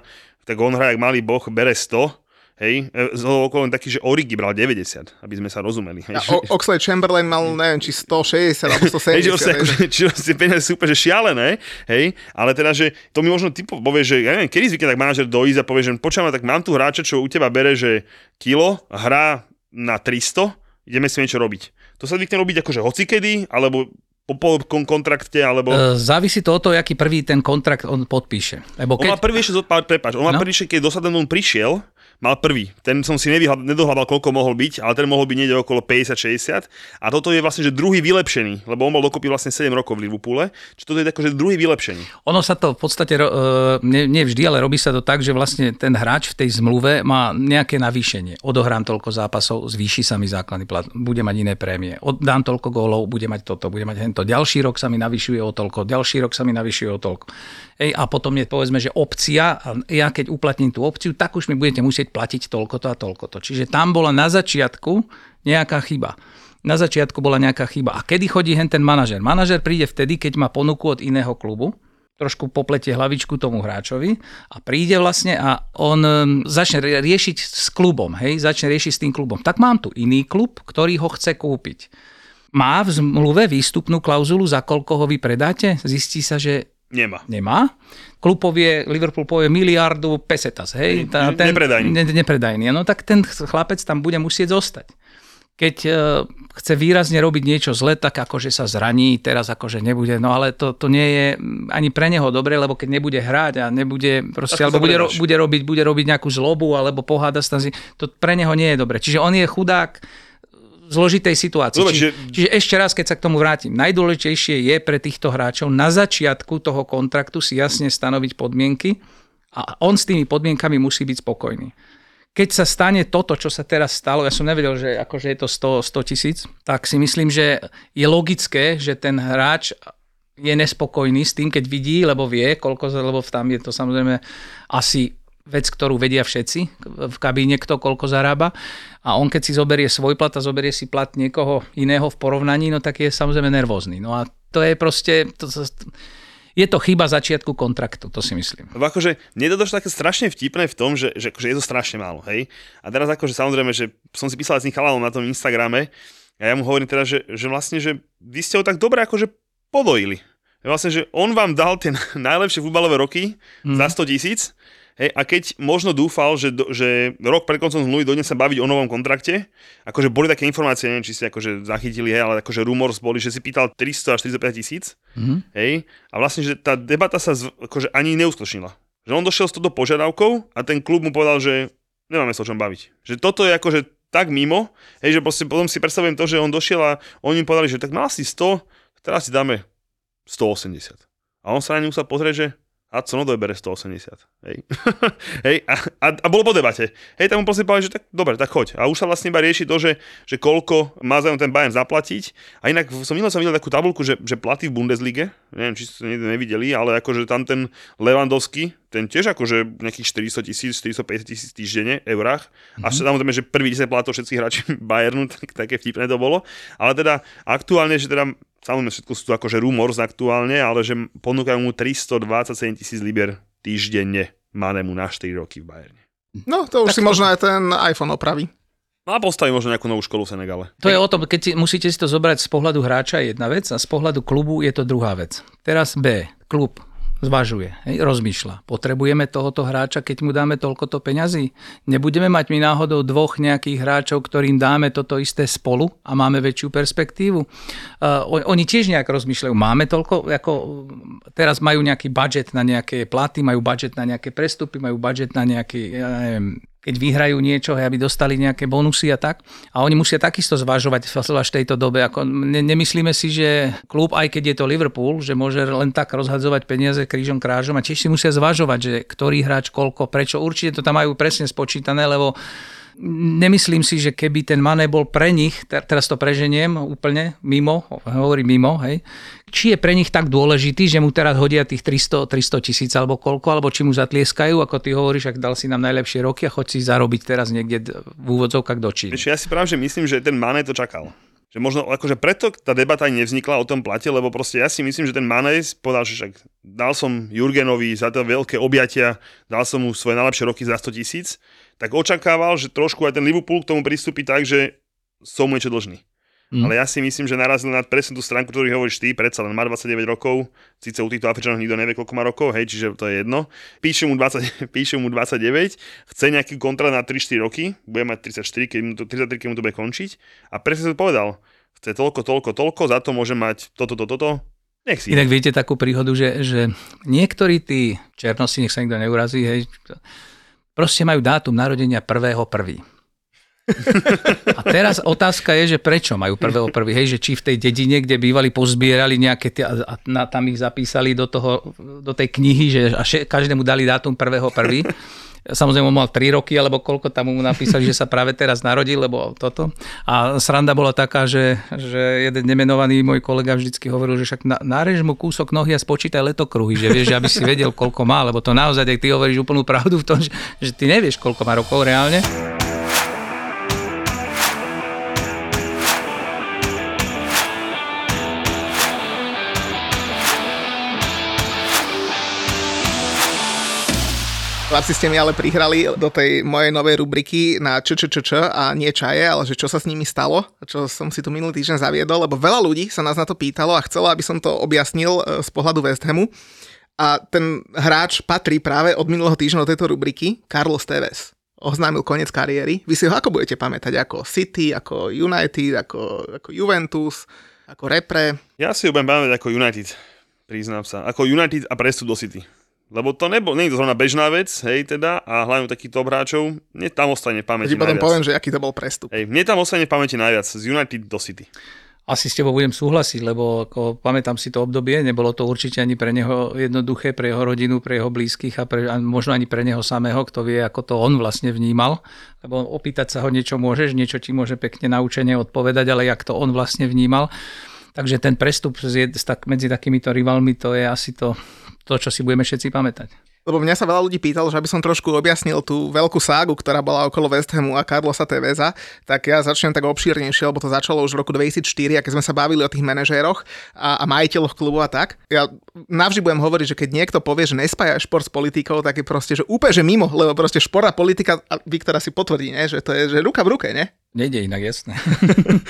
tak on hrá jak malý boh, bere 100, hej, e, z okolo len taký, že Origi bral 90, aby sme sa rozumeli. Hej, A o- Oxlade Chamberlain mal, neviem, či 160 alebo 170. Hej, že akože, či vlastne peniaze sú úplne že šialené, hej, ale teda, že to mi možno typo povie, že ja neviem, kedy zvykne tak manažer dojsť a povie, že počujem, tak mám tu hráča, čo u teba bere, že kilo, hrá na 300, ideme si niečo robiť. To sa zvykne robiť akože hocikedy, alebo po kon- kontrakte, alebo... E, Závisí to od toho, aký prvý ten kontrakt on podpíše. Lebo On keď, mal prvý ešte, zod- prepáč, on mal No. prvý keď do Southamptonu prišiel, mal prvý. Ten som si nedohľadal, koľko mohol byť, ale ten mohol byť niekde okolo 50-60. A toto je vlastne, že druhý vylepšený, lebo on bol dokopy vlastne 7 rokov v Liverpoole. Čiže toto je tako, že druhý vylepšený. Ono sa to v podstate, e, nie, vždy, ale robí sa to tak, že vlastne ten hráč v tej zmluve má nejaké navýšenie. Odohrám toľko zápasov, zvýši sa mi základný plat, bude mať iné prémie. Oddám toľko gólov, bude mať toto, bude mať hento. Ďalší rok sa mi navyšuje o toľko, ďalší rok sa mi navyšuje o toľko. Ej, a potom je povedzme, že opcia, a ja keď uplatním tú opciu, tak už mi budete musieť platiť toľko to a toľko to. Čiže tam bola na začiatku nejaká chyba. Na začiatku bola nejaká chyba. A kedy chodí hen ten manažer? Manažer príde vtedy, keď má ponuku od iného klubu, trošku popletie hlavičku tomu hráčovi a príde vlastne a on um, začne rie- riešiť s klubom, hej, začne riešiť s tým klubom. Tak mám tu iný klub, ktorý ho chce kúpiť. Má v zmluve výstupnú klauzulu, za koľko ho vy predáte? Zistí sa, že Nemá. nemá. Klub povie, Liverpool povie miliardu pesetas, hej. Ne- nepredajný. Ne, nepredajný. No tak ten chlapec tam bude musieť zostať. Keď e, chce výrazne robiť niečo zle, tak akože sa zraní, teraz akože nebude, no ale to, to nie je ani pre neho dobre, lebo keď nebude hrať a nebude proste, alebo bude, ro, bude, robiť, bude robiť nejakú zlobu, alebo poháda sa tam to pre neho nie je dobre. Čiže on je chudák zložitej situácii. Dobre, čiže, čiže- ešte raz, keď sa k tomu vrátim, najdôležitejšie je pre týchto hráčov na začiatku toho kontraktu si jasne stanoviť podmienky a on s tými podmienkami musí byť spokojný. Keď sa stane toto, čo sa teraz stalo, ja som nevedel, že akože je to 100, 100 tisíc, tak si myslím, že je logické, že ten hráč je nespokojný s tým, keď vidí, lebo vie, koľko, lebo tam je to samozrejme asi vec, ktorú vedia všetci v kabíne, kto koľko zarába. A on keď si zoberie svoj plat a zoberie si plat niekoho iného v porovnaní, no tak je samozrejme nervózny. No a to je proste... To, to, je to chyba začiatku kontraktu, to si myslím. Lebo akože mne to došlo také strašne vtipné v tom, že, že akože je to strašne málo, hej. A teraz akože samozrejme, že som si písal s tým na tom Instagrame a ja mu hovorím teda, že, že vlastne, že vy ste ho tak dobre akože podojili. Vlastne, že on vám dal tie najlepšie futbalové roky mm. za 100 tisíc Hej, a keď možno dúfal, že, že rok pred koncom zmluvy dojde sa baviť o novom kontrakte, akože boli také informácie, neviem, či ste akože zachytili, hej, ale akože rumors boli, že si pýtal 300 až 45 tisíc, Mhm. hej, a vlastne, že tá debata sa zv, akože ani neuskutočnila. Že on došiel s touto požiadavkou a ten klub mu povedal, že nemáme sa o čom baviť. Že toto je akože tak mimo, hej, že proste potom si predstavujem to, že on došiel a oni mu povedali, že tak mal si 100, teraz si dáme 180. A on sa na ňu musel pozrieť, že a co no bere 180. Hej. Hej, a, a, a, bolo po debate. Hej, tam mu proste povedali, že tak dobre, tak choď. A už sa vlastne iba rieši to, že, že koľko má záujem ten Bayern zaplatiť. A inak som minul som videl takú tabulku, že, že platy v Bundeslige, neviem, či ste nevideli, ale akože tam ten Lewandowski, ten tiež akože nejakých 400 tisíc, 450 tisíc týždenne, eurách. A samozrejme, že prvý 10 platov všetkých hráči Bayernu, tak, také vtipné to bolo. Ale teda aktuálne, že teda Samozrejme, všetko sú to akože rumors aktuálne, ale že ponúkajú mu 327 tisíc liber týždenne Manemu na 4 roky v Bayerne. No, to už si možno aj ten iPhone opraví. No a postaví možno nejakú novú školu v Senegale. To je o tom, keď si, musíte si to zobrať z pohľadu hráča je jedna vec a z pohľadu klubu je to druhá vec. Teraz B, klub zvažuje, hej, rozmýšľa. Potrebujeme tohoto hráča, keď mu dáme toľkoto peňazí? Nebudeme mať my náhodou dvoch nejakých hráčov, ktorým dáme toto isté spolu a máme väčšiu perspektívu? Uh, oni tiež nejak rozmýšľajú, máme toľko, ako teraz majú nejaký budget na nejaké platy, majú budget na nejaké prestupy, majú budget na nejaký, ja neviem, keď vyhrajú niečo, aby dostali nejaké bonusy a tak. A oni musia takisto zvažovať v tejto dobe. Ako ne, nemyslíme si, že klub, aj keď je to Liverpool, že môže len tak rozhadzovať peniaze krížom krážom a tiež si musia zvažovať, že ktorý hráč koľko, prečo. Určite to tam majú presne spočítané, lebo nemyslím si, že keby ten Mané bol pre nich, teraz to preženiem úplne mimo, hovorím mimo, hej, či je pre nich tak dôležitý, že mu teraz hodia tých 300, 300 tisíc alebo koľko, alebo či mu zatlieskajú, ako ty hovoríš, ak dal si nám najlepšie roky a choď si zarobiť teraz niekde v úvodzovkách do Číny. Ja si práve, že myslím, že ten Mané to čakal. Že možno akože preto tá debata nevznikla o tom plate, lebo proste ja si myslím, že ten Manes povedal, že však dal som Jurgenovi za to veľké objatia, dal som mu svoje najlepšie roky za 100 tisíc, tak očakával, že trošku aj ten Liverpool k tomu pristúpi tak, že som mu niečo dlžný. Mm. Ale ja si myslím, že narazil na presne tú stránku, ktorú hovoríš ty, predsa len má 29 rokov, síce u týchto Afričanov nikto nevie, koľko má rokov, hej, čiže to je jedno. Píše mu, 20, píše mu 29, chce nejaký kontrakt na 3-4 roky, bude mať 34, keď mu to, 33, keď mu to bude končiť a presne to povedal. Chce toľko, toľko, toľko, za to môže mať toto, toto, toto, nech si. Inak viete takú príhodu, že, že niektorí tí černosti, nech sa nikto neurazí, hej, proste majú dátum narodenia prvého prvý. A teraz otázka je, že prečo majú prvého prvý, hej, že či v tej dedine, kde bývali, pozbierali nejaké, tie, a na, tam ich zapísali do, toho, do tej knihy, že a še, každému dali dátum prvého prvý. Samozrejme, on mal 3 roky, alebo koľko tam mu napísali, že sa práve teraz narodil, lebo toto. A sranda bola taká, že, že jeden nemenovaný môj kolega vždycky hovoril, že však nárež mu kúsok nohy a spočítaj letokruhy, že vieš, aby si vedel, koľko má, lebo to naozaj, ty hovoríš úplnú pravdu v tom, že, že ty nevieš, koľko má rokov reálne. Chlapci ste mi ale prihrali do tej mojej novej rubriky na ČČČČ a nie čaje, ale že čo sa s nimi stalo, čo som si tu minulý týždeň zaviedol, lebo veľa ľudí sa nás na to pýtalo a chcelo, aby som to objasnil e, z pohľadu West Hamu. A ten hráč patrí práve od minulého týždňa do tejto rubriky, Carlos Tevez. Oznámil koniec kariéry. Vy si ho ako budete pamätať? Ako City, ako United, ako, ako Juventus, ako Repre? Ja si ho budem pamätať ako United, priznám sa. Ako United a prestup do City. Lebo to nebol, nie je to zrovna bežná vec, hej, teda, a hlavne takýchto hráčov, mne tam ostane v pamäti potom poviem, že aký to bol prestup. Hej, mne tam ostane v pamäti najviac, z United do City. Asi s tebou budem súhlasiť, lebo ako pamätám si to obdobie, nebolo to určite ani pre neho jednoduché, pre jeho rodinu, pre jeho blízkych a, pre, a možno ani pre neho samého, kto vie, ako to on vlastne vnímal. Lebo opýtať sa ho niečo môžeš, niečo ti môže pekne naučenie odpovedať, ale jak to on vlastne vnímal. Takže ten prestup medzi takýmito rivalmi, to je asi to, to, čo si budeme všetci pamätať. Lebo mňa sa veľa ľudí pýtalo, že aby som trošku objasnil tú veľkú ságu, ktorá bola okolo West Hamu a Carlosa Teveza, tak ja začnem tak obšírnejšie, lebo to začalo už v roku 2004, a keď sme sa bavili o tých manažéroch a, a majiteľoch klubu a tak. Ja navždy budem hovoriť, že keď niekto povie, že nespája šport s politikou, tak je proste, že úplne že mimo, lebo proste šport a politika, a Viktora si potvrdí, ne? že to je že ruka v ruke, ne? Nejde inak, jasné.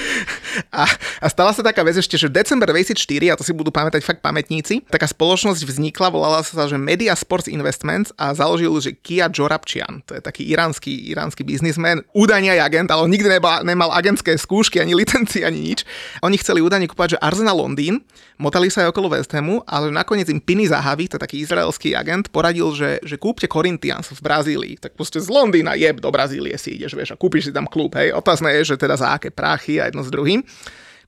a, a stala sa taká vec ešte, že v december 2004, a to si budú pamätať fakt pamätníci, taká spoločnosť vznikla, volala sa, že Media Sports Investments a založil, že Kia Jorabčian. To je taký iránsky, iránsky biznismen, údajne aj agent, ale on nikdy nemal, nemal agentské skúšky, ani licencii, ani nič. Oni chceli údajne kúpať, že Arsenal Londýn, motali sa aj okolo West Hamu, ale nakoniec im Pini Zahavi, to je taký izraelský agent, poradil, že, že kúpte Corinthians v Brazílii. Tak proste z Londýna jeb do Brazílie si ideš, vieš, a kúpiš si tam klub, hej. Otázne je, že teda za aké prachy a jedno s druhým.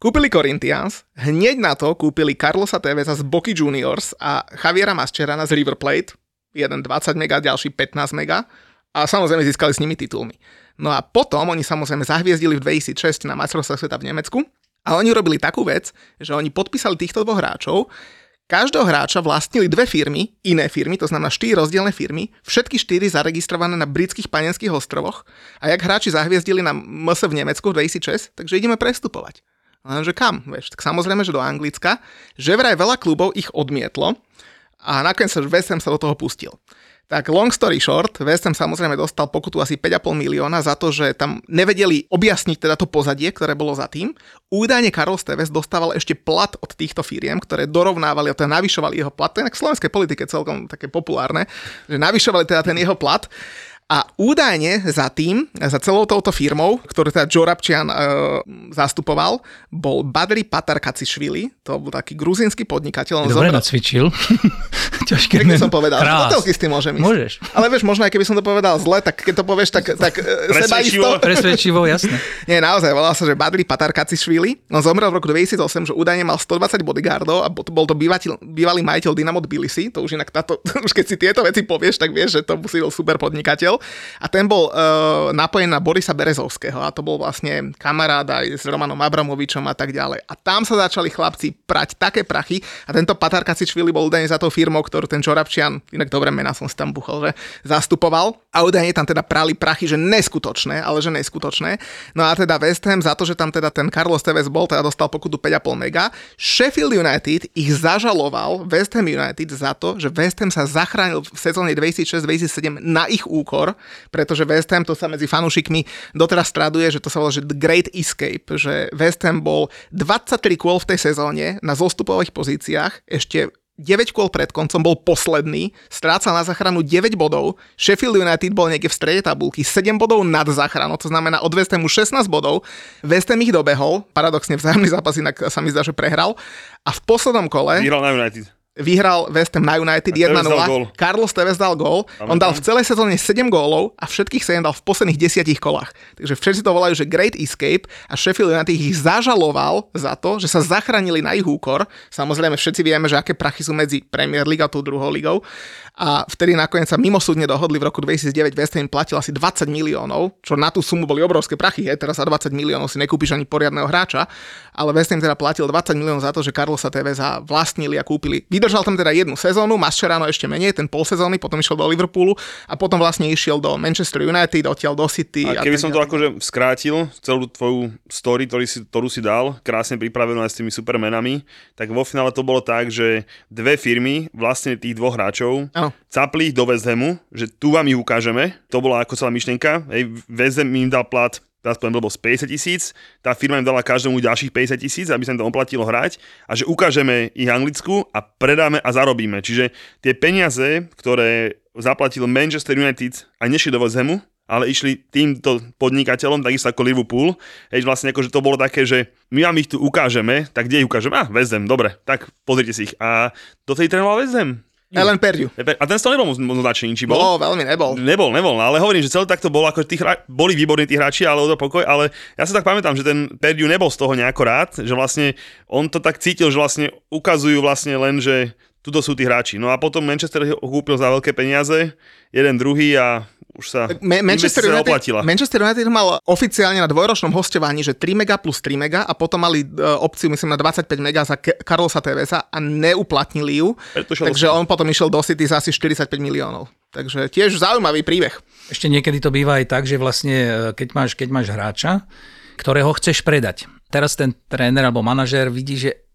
Kúpili Corinthians, hneď na to kúpili Carlosa Teveza z Boky Juniors a Javiera Mascherana z River Plate, jeden 20 mega, ďalší 15 mega a samozrejme získali s nimi titulmi. No a potom oni samozrejme zahviezdili v 2006 na majstrovstvách sveta v Nemecku a oni robili takú vec, že oni podpísali týchto dvoch hráčov, Každého hráča vlastnili dve firmy, iné firmy, to znamená štyri rozdielne firmy, všetky štyri zaregistrované na britských panenských ostrovoch a jak hráči zahviezdili na MS v Nemecku v 2006, takže ideme prestupovať. Lenže kam? Vieš, tak samozrejme, že do Anglicka, že vraj veľa klubov ich odmietlo a nakoniec sa West Ham sa do toho pustil. Tak long story short, West Ham samozrejme dostal pokutu asi 5,5 milióna za to, že tam nevedeli objasniť teda to pozadie, ktoré bolo za tým. Údajne Karol Steves dostával ešte plat od týchto firiem, ktoré dorovnávali a teda navyšovali jeho plat. To je v slovenskej politike celkom také populárne, že navyšovali teda ten jeho plat A údajne za tým, za celou touto firmou, ktorú teda Joe e, zastupoval, bol Badri Patarkacišvili, to bol taký gruzínsky podnikateľ. On Dobre zobral- nacvičil. Ťažké meno. som povedal, Krás. hotelky s tým môžem ísť. Môžeš. Ale vieš, možno aj keby som to povedal zle, tak keď to povieš, tak, tak e, Presvedčivo. sebaisto. Presvedčivo, jasné. Nie, naozaj, volal sa, že Badri Patarkacišvili. On zomrel v roku 2008, že údajne mal 120 bodyguardov a bol to, bol to bývateľ, bývalý majiteľ Dynamo Tbilisi. To už inak táto, už keď si tieto veci povieš, tak vieš, že to musí bol super podnikateľ. A ten bol uh, napojený na Borisa Berezovského a to bol vlastne kamarád aj s Romanom Abramovičom a tak ďalej. A tam sa začali chlapci prať také prachy a tento Patarkacišvili bol údajne za tou firmou, ktorú ten Čorabčian, inak dobré mená som si tam buchol, že zastupoval. A údajne tam teda prali prachy, že neskutočné, ale že neskutočné. No a teda West Ham za to, že tam teda ten Carlos Tevez bol, teda dostal pokutu 5,5 mega. Sheffield United ich zažaloval, West Ham United za to, že West Ham sa zachránil v sezóne 2006-2007 na ich úkor, pretože West Ham to sa medzi fanúšikmi doteraz traduje, že to sa volá, že The Great Escape, že West Ham bol 23 kôl v tej sezóne na zostupových pozíciách, ešte 9 kôl pred koncom bol posledný, strácal na záchranu 9 bodov, Sheffield United bol niekde v strede tabulky, 7 bodov nad záchranou, to znamená od West Hamu 16 bodov, West Ham ich dobehol, paradoxne vzájomný zápas inak sa mi zdá, že prehral a v poslednom kole Vyhral na United. Vyhral West Ham na United A Tevez dal gól. 1-0. Carlos Tevez dal gól. On dal v celej sezóne 7 gólov a všetkých 7 dal v posledných 10 kolách. Takže všetci to volajú, že Great Escape a Sheffield United ich zažaloval za to, že sa zachránili na ich úkor. Samozrejme všetci vieme, že aké prachy sú medzi Premier League a tou druhou ligou. A vtedy nakoniec sa mimosúdne dohodli v roku 2009 West Ham platil asi 20 miliónov, čo na tú sumu boli obrovské prachy, hej, teraz za 20 miliónov si nekúpiš ani poriadneho hráča, ale West Ham teda platil 20 miliónov za to, že Carlosa Teveza vlastnili a kúpili. Vydržal tam teda jednu sezónu, Mascherano ešte menej, ten pol sezóny, potom išiel do Liverpoolu a potom vlastne išiel do Manchester United, odtiaľ do City. A keby tak som to akože skrátil, celú tvoju story, ktorý si, ktorú si dal, krásne pripravenú aj s tými supermenami, tak vo finále to bolo tak, že dve firmy, vlastne tých dvoch hráčov, Áno. capli do West Hamu, že tu vám ich ukážeme. To bola ako celá myšlienka. Hej, Ham im dal plat teraz poviem blbosť, 50 tisíc, tá firma im dala každému ďalších 50 tisíc, aby sa im to oplatilo hrať a že ukážeme ich Anglicku a predáme a zarobíme. Čiže tie peniaze, ktoré zaplatil Manchester United a nešli do Hamu, ale išli týmto podnikateľom, takisto ako Liverpool. Hej, vlastne ako, že to bolo také, že my vám ich tu ukážeme, tak kde ich ukážeme? Ah, West Ham, dobre, tak pozrite si ich. A do tej trénoval Ham. Ellen Perdiu. A ten toho nebol možno nadšený, či bol? Bol, veľmi nebol. Nebol, nebol, no, ale hovorím, že celé takto bolo, ako tí hra... boli výborní tí hráči, ale o to pokoj, ale ja sa tak pamätám, že ten Perdiu nebol z toho nejako rád, že vlastne on to tak cítil, že vlastne ukazujú vlastne len, že tuto sú tí hráči. No a potom Manchester ho kúpil za veľké peniaze, jeden druhý a už sa Ma- Manchester United, oplatila. Manchester United mal oficiálne na dvojročnom hostovaní, že 3 mega plus 3 mega a potom mali uh, opciu, myslím, na 25 mega za Ke- Carlosa Tevesa a neuplatnili ju. Takže on potom išiel do City za asi 45 miliónov. Takže tiež zaujímavý príbeh. Ešte niekedy to býva aj tak, že vlastne e, keď máš, keď máš hráča, ktorého chceš predať. Teraz ten tréner alebo manažér vidí, že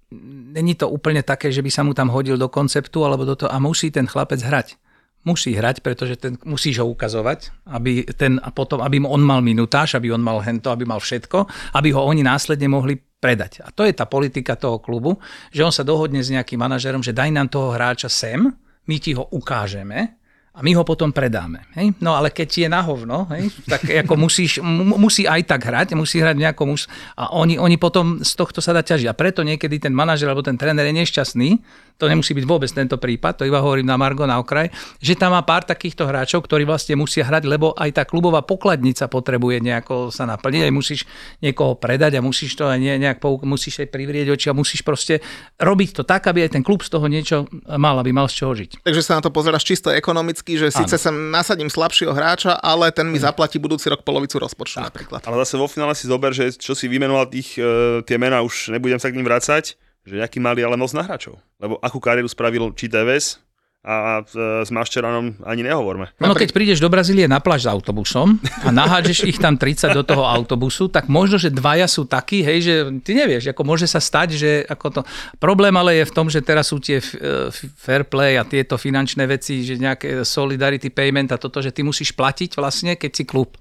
není to úplne také, že by sa mu tam hodil do konceptu alebo do toho a musí ten chlapec hrať. Musí hrať, pretože ten, musíš ho ukazovať, aby, ten, a potom, aby on mal minutáž, aby on mal hento, aby mal všetko, aby ho oni následne mohli predať. A to je tá politika toho klubu, že on sa dohodne s nejakým manažerom, že daj nám toho hráča sem, my ti ho ukážeme a my ho potom predáme. Hej? No ale keď je na hovno, hej, tak ako musíš, mu- musí aj tak hrať, musí hrať nejako mus- a oni, oni potom z tohto sa dá ťažiť. A preto niekedy ten manažer alebo ten tréner je nešťastný, to nemusí byť vôbec tento prípad, to iba hovorím na Margo na okraj, že tam má pár takýchto hráčov, ktorí vlastne musia hrať, lebo aj tá klubová pokladnica potrebuje nejako sa naplniť, aj musíš niekoho predať a musíš to aj ne- nejak pouk- musíš aj privrieť oči a musíš proste robiť to tak, aby aj ten klub z toho niečo mal, aby mal z čoho žiť. Takže sa na to pozeráš čisto ekonomicky, že síce sem nasadím slabšieho hráča, ale ten mi zaplatí budúci rok polovicu rozpočtu napríklad. Ale zase vo finále si zober, že čo si vymenoval tých, e, tie mená, už nebudem sa k ním vrácať, že nejaký mali ale moc na hráčov. Lebo akú kariéru spravil či Tevez a s Maščeranom ani nehovorme. No keď prídeš do Brazílie na pláž s autobusom a nahádžeš ich tam 30 do toho autobusu, tak možno, že dvaja sú takí, hej, že ty nevieš, ako môže sa stať, že ako to... Problém ale je v tom, že teraz sú tie e, f- fair play a tieto finančné veci, že nejaké solidarity payment a toto, že ty musíš platiť vlastne, keď si klub.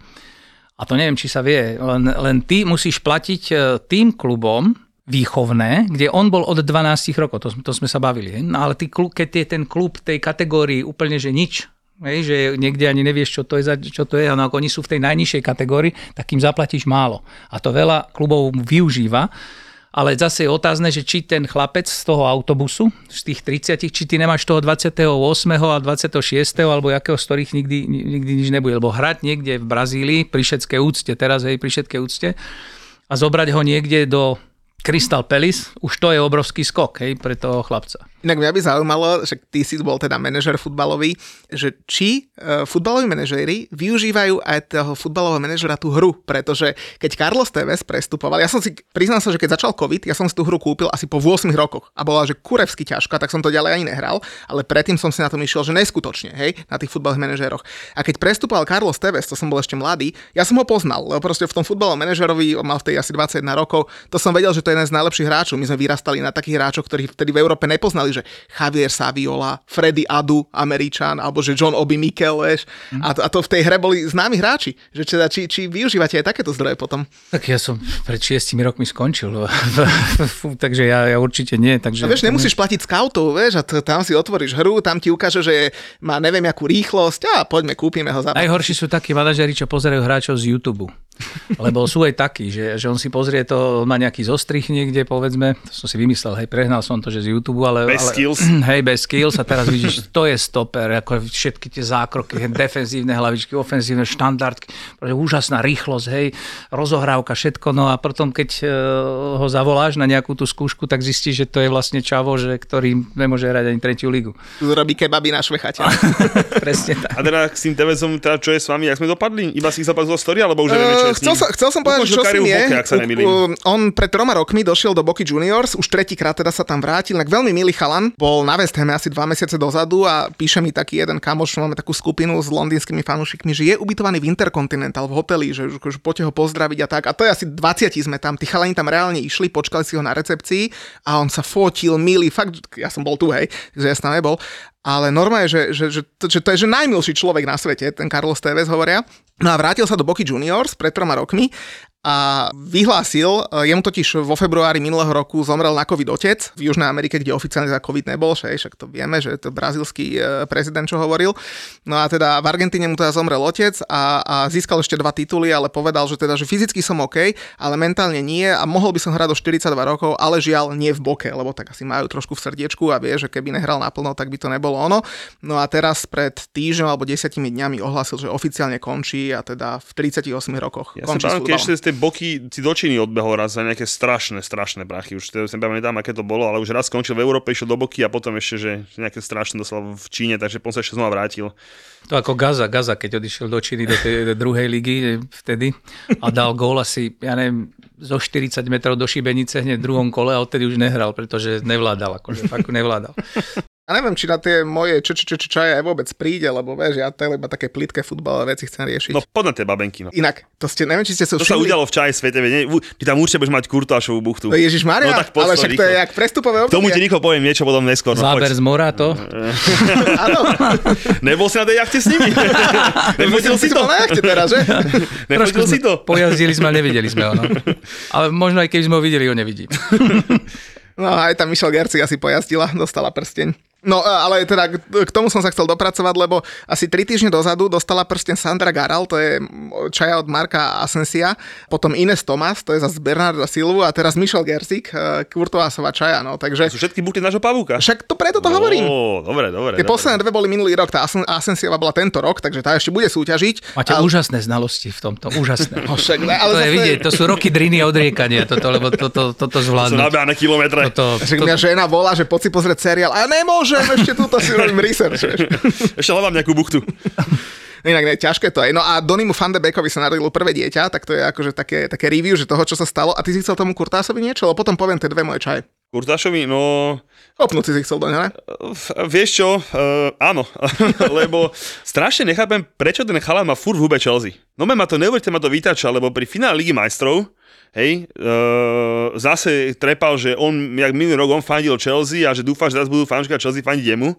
A to neviem, či sa vie, len, len ty musíš platiť e, tým klubom, výchovné, kde on bol od 12 rokov, to, to sme sa bavili. No ale ty, keď je ten klub tej kategórii úplne, že nič, Hej, že niekde ani nevieš, čo to je, čo to je. No, ako oni sú v tej najnižšej kategórii, tak im zaplatíš málo. A to veľa klubov využíva. Ale zase je otázne, že či ten chlapec z toho autobusu, z tých 30, či ty nemáš toho 28. a 26. alebo jakého, z ktorých nikdy, nikdy nič nebude. Lebo hrať niekde v Brazílii pri všetkej úcte, teraz hej, pri všetkej úcte a zobrať ho niekde do Crystal Palace, už to je obrovský skok hej, pre toho chlapca. Inak mňa by zaujímalo, že ty si bol teda manažer futbalový, že či uh, futbaloví manažéri využívajú aj toho futbalového manažera tú hru, pretože keď Carlos Tevez prestupoval, ja som si, priznám sa, že keď začal COVID, ja som si tú hru kúpil asi po 8 rokoch a bola, že kurevsky ťažká, tak som to ďalej ani nehral, ale predtým som si na tom išiel, že neskutočne, hej, na tých futbalových manažeroch. A keď prestupoval Carlos Tevez, to som bol ešte mladý, ja som ho poznal, lebo proste v tom futbalovom manažerovi, mal v tej asi 21 rokov, to som vedel, že to je jeden z najlepších hráčov. My sme vyrastali na takých hráčoch, ktorí vtedy v Európe nepoznali, že Javier Saviola, Freddy Adu, Američan, alebo že John Obi Mikel, vieš. A, to, a to v tej hre boli známi hráči. Že teda, či, či využívate aj takéto zdroje potom? Tak ja som pred šiestimi rokmi skončil, Fú, takže ja, ja určite nie. Takže A vieš, nemusíš platiť scoutov, vieš, a t- tam si otvoríš hru, tam ti ukáže, že má neviem akú rýchlosť a poďme, kúpime ho za... Najhorší sú takí manažeri, čo pozerajú hráčov z YouTube. Lebo sú aj takí, že, že on si pozrie to, má nejaký zostrih niekde, povedzme, to som si vymyslel, hej, prehnal som to, že z YouTube, ale... Bez ale, skills. Hej, bez skills a teraz vidíš, to je stoper, ako všetky tie zákroky, defenzívne hlavičky, ofenzívne štandardky, úžasná rýchlosť, hej, rozohrávka, všetko, no a potom, keď e, ho zavoláš na nejakú tú skúšku, tak zistíš, že to je vlastne čavo, že, ktorý nemôže hrať ani tretiu ligu. Tu robí kebaby na švechate. Presne tak. A teda s tým Tevezom, teda čo je s vami, jak sme dopadli? Iba si zapadol story, alebo už nevieme, čo je Uh, s chcel, ním? som, chcel som povedať, Ukončil čo s ním je. Boke, ak sa nemýlim. U- u- on pred troma rokmi došiel do Boky Juniors, už tretíkrát teda sa tam vrátil, tak veľmi milý chalan, bol na West Hame asi dva mesiace dozadu a píše mi taký jeden kamoš, máme takú skupinu s londýnskymi fanúšikmi, že je ubytovaný v Intercontinental v hoteli, že, že, že poďte ho pozdraviť a tak. A to je asi 20 sme tam, tí chalani tam reálne išli, počkali si ho na recepcii a on sa fotil, milý, fakt, ja som bol tu, hej, takže ja som nebol. Ale normálne, že, že, že, to, že to je že najmilší človek na svete, ten Carlos Tevez hovoria. No a vrátil sa do Boky Juniors pred troma rokmi a vyhlásil, e, jemu totiž vo februári minulého roku zomrel na COVID otec v Južnej Amerike, kde oficiálne za COVID nebol, však, však to vieme, že to brazilský e, prezident, čo hovoril. No a teda v Argentíne mu teda zomrel otec a, a získal ešte dva tituly, ale povedal, že teda, že fyzicky som OK, ale mentálne nie a mohol by som hrať do 42 rokov, ale žiaľ nie v boke, lebo tak asi majú trošku v srdiečku a vie, že keby nehral naplno, tak by to nebolo ono. No a teraz pred týždňom alebo desiatimi dňami ohlásil, že oficiálne končí a teda v 38 rokoch Ja končí s tej boky si do Číny odbehol raz za nejaké strašné, strašné prachy. Už teda si nepamätám, aké to bolo, ale už raz skončil v Európe, išiel do boky a potom ešte, že nejaké strašné dostal v Číne, takže potom sa ešte znova vrátil. To ako Gaza, Gaza, keď odišiel do Číny do tej druhej ligy eh, vtedy a dal gól asi, ja neviem, zo 40 metrov do šibenice hneď v druhom kole a odtedy už nehral, pretože nevládal, akože fakt nevládal. A neviem, či na tie moje čo, čo, čo, čo, čo aj vôbec príde, lebo vieš, ja to iba také plitké futbalové veci chcem riešiť. No poď na tie babenky. No. Inak, to ste, neviem, či ste sa To sa všimli. udialo v čaji svete, nie? U- Ty tam určite budeš mať Kurtášovú buchtu. No Ježiš Maria, No tak poď ale to však to rýchlo. je jak prestupové K tomu obdobie. ti rýchlo poviem niečo potom neskôr. No, Záber poď. z mora to. Áno, Nebol si na tej jachte s nimi? Nefotil si to? na jachte teraz, že? Nefotil si to? Pojazdili sme a nevideli sme ho. No. Ale možno aj keby sme ho videli, ho nevidím. No aj tam Michelle Gerci asi pojazdila, dostala prsteň. No ale teda k tomu som sa chcel dopracovať, lebo asi 3 týždne dozadu dostala prsten Sandra Garal, to je čaja od Marka Asensia, potom Ines Thomas, to je zase Bernarda Silvu a teraz Michelle Gersik, Kurtovásová čaja, no takže... Sú všetky buchty nášho pavúka. Však to preto to hovorím. Ó, dobre, dobre. Tie dobre. posledné dve boli minulý rok, tá Asen- Asensiova bola tento rok, takže tá ešte bude súťažiť. Máte Ale- úžasné znalosti v tomto, úžasné. No však, ne, ale to je zase- vidieť, to sú roky driny a odriekania, toto, lebo toto, toto Sú zvládnuť. nabehané kilometre. Toto, Však to, mňa žena volá, že poď si pozrieť seriál a ja nemôžem, ešte túto si robím research. Vieš. Ešte hľadám nejakú buchtu. Inak ne, ťažké to je. No a Donimu Van de Beekovi sa narodilo prvé dieťa, tak to je akože také, také review, že toho, čo sa stalo. A ty si chcel tomu Kurtásovi niečo? Lebo potom poviem tie dve moje čaje. Kurtášovi, no... Kopnúť si si chcel do ne? Vieš čo, uh, áno, lebo strašne nechápem, prečo ten chalan má furt v hube Chelsea. No ma to neuverite, ma to vytača, lebo pri finále Ligy majstrov, hej, uh, zase trepal, že on, jak minulý rok, on fandil Chelsea a že dúfa, že teraz budú fanúšika Chelsea fandiť jemu.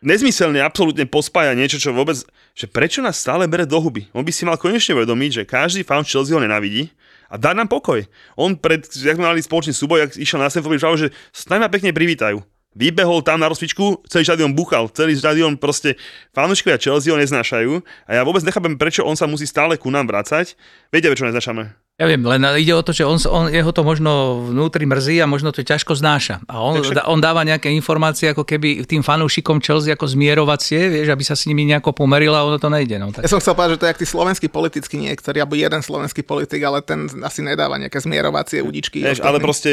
Nezmyselne absolútne pospája niečo, čo vôbec, že prečo nás stále bere do huby. On by si mal konečne uvedomiť, že každý fan Chelsea ho nenávidí a dá nám pokoj. On pred, jak sme mali spoločný súboj, jak išiel na Stanford že snaj ma pekne privítajú. vybehol tam na rozpičku, celý štadión buchal, celý štadión proste, fanúšikovia Chelsea ho neznášajú a ja vôbec nechápem, prečo on sa musí stále ku nám vrácať. Viete, prečo neznášame? Ja viem, len ide o to, že on, on, jeho to možno vnútri mrzí a možno to ťažko znáša. A on, však- on dáva nejaké informácie ako keby tým fanúšikom Chelsea ako zmierovacie, vieš, aby sa s nimi nejako pomerila a ono to nejde. No, tak. Ja som chcel povedať, že to je jak tí slovenskí politickí niektorí, alebo jeden slovenský politik, ale ten asi nedáva nejaké zmierovacie udičky. Vieš, ale proste,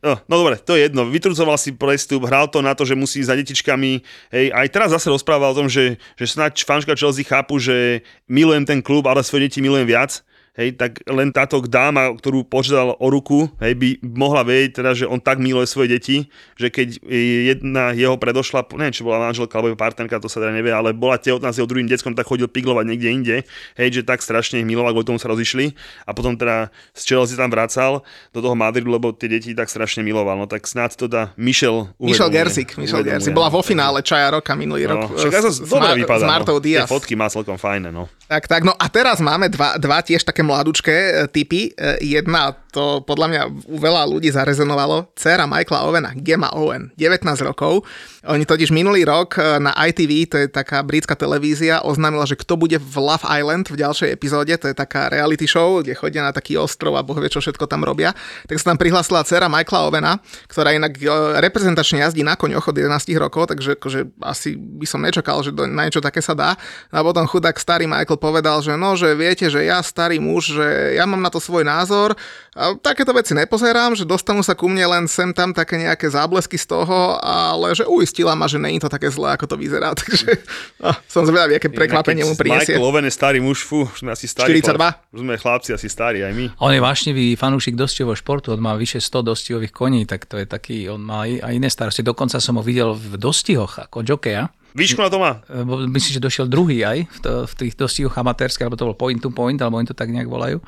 no, no dobre, to je jedno. Vytrudzoval si prestup, hral to na to, že musí za detičkami. Hej, aj teraz zase rozprával o tom, že, že snáď fanška Chelsea chápu, že milujem ten klub, ale svoje deti milujem viac. Hej, tak len táto dáma, ktorú požiadal o ruku, hej, by mohla vedieť, teda, že on tak miluje svoje deti, že keď jedna jeho predošla, neviem, či bola manželka alebo partnerka, to sa teda nevie, ale bola tehotná s jeho druhým deckom, tak chodil piglovať niekde inde, hej, že tak strašne ich miloval, kvôli tomu sa rozišli a potom teda z Chelsea tam vracal do toho Madridu, lebo tie deti tak strašne miloval. No tak snáď to dá Michel Michel uvedomuje. Gersik, Michel Uvedomuje. Gersik. Bola vo finále Čaja roka minulý No, rok. však ja sa s- s dobre vypadá. S Martou no. Tie Diaz. fotky má celkom fajné, no. Tak, tak, no a teraz máme dva, dva tiež také mladučké e, typy. E, Jedna, to podľa mňa u veľa ľudí zarezonovalo, dcera Michaela Owena, Gemma Owen, 19 rokov. Oni totiž minulý rok e, na ITV, to je taká britská televízia, oznámila, že kto bude v Love Island v ďalšej epizóde, to je taká reality show, kde chodia na taký ostrov a boh vie, čo všetko tam robia. Tak sa tam prihlásila dcera Michaela Owena, ktorá inak reprezentačne jazdí na koňoch od 11 rokov, takže akože asi by som nečakal, že do, na niečo také sa dá. No a potom chudák starý Michael povedal, že no, že viete, že ja starý muž, že ja mám na to svoj názor a takéto veci nepozerám, že dostanú sa ku mne len sem tam také nejaké záblesky z toho, ale že uistila ma, že není to také zlé, ako to vyzerá. Takže no, som zvedavý, aké prekvapenie mu prinesie. Michael Owen je starý muž, fú, už sme asi starí. 42. Už sme chlapci asi starí, aj my. On je vášnivý fanúšik dostihového športu, on má vyše 100 dostihových koní, tak to je taký, on má aj aj iné starosti. Dokonca som ho videl v dostihoch ako jokeja. Výšku na to má? Myslím, že došiel druhý aj v, to, v tých dostihoch amatérskych, alebo to bol point to point, alebo oni to tak nejak volajú.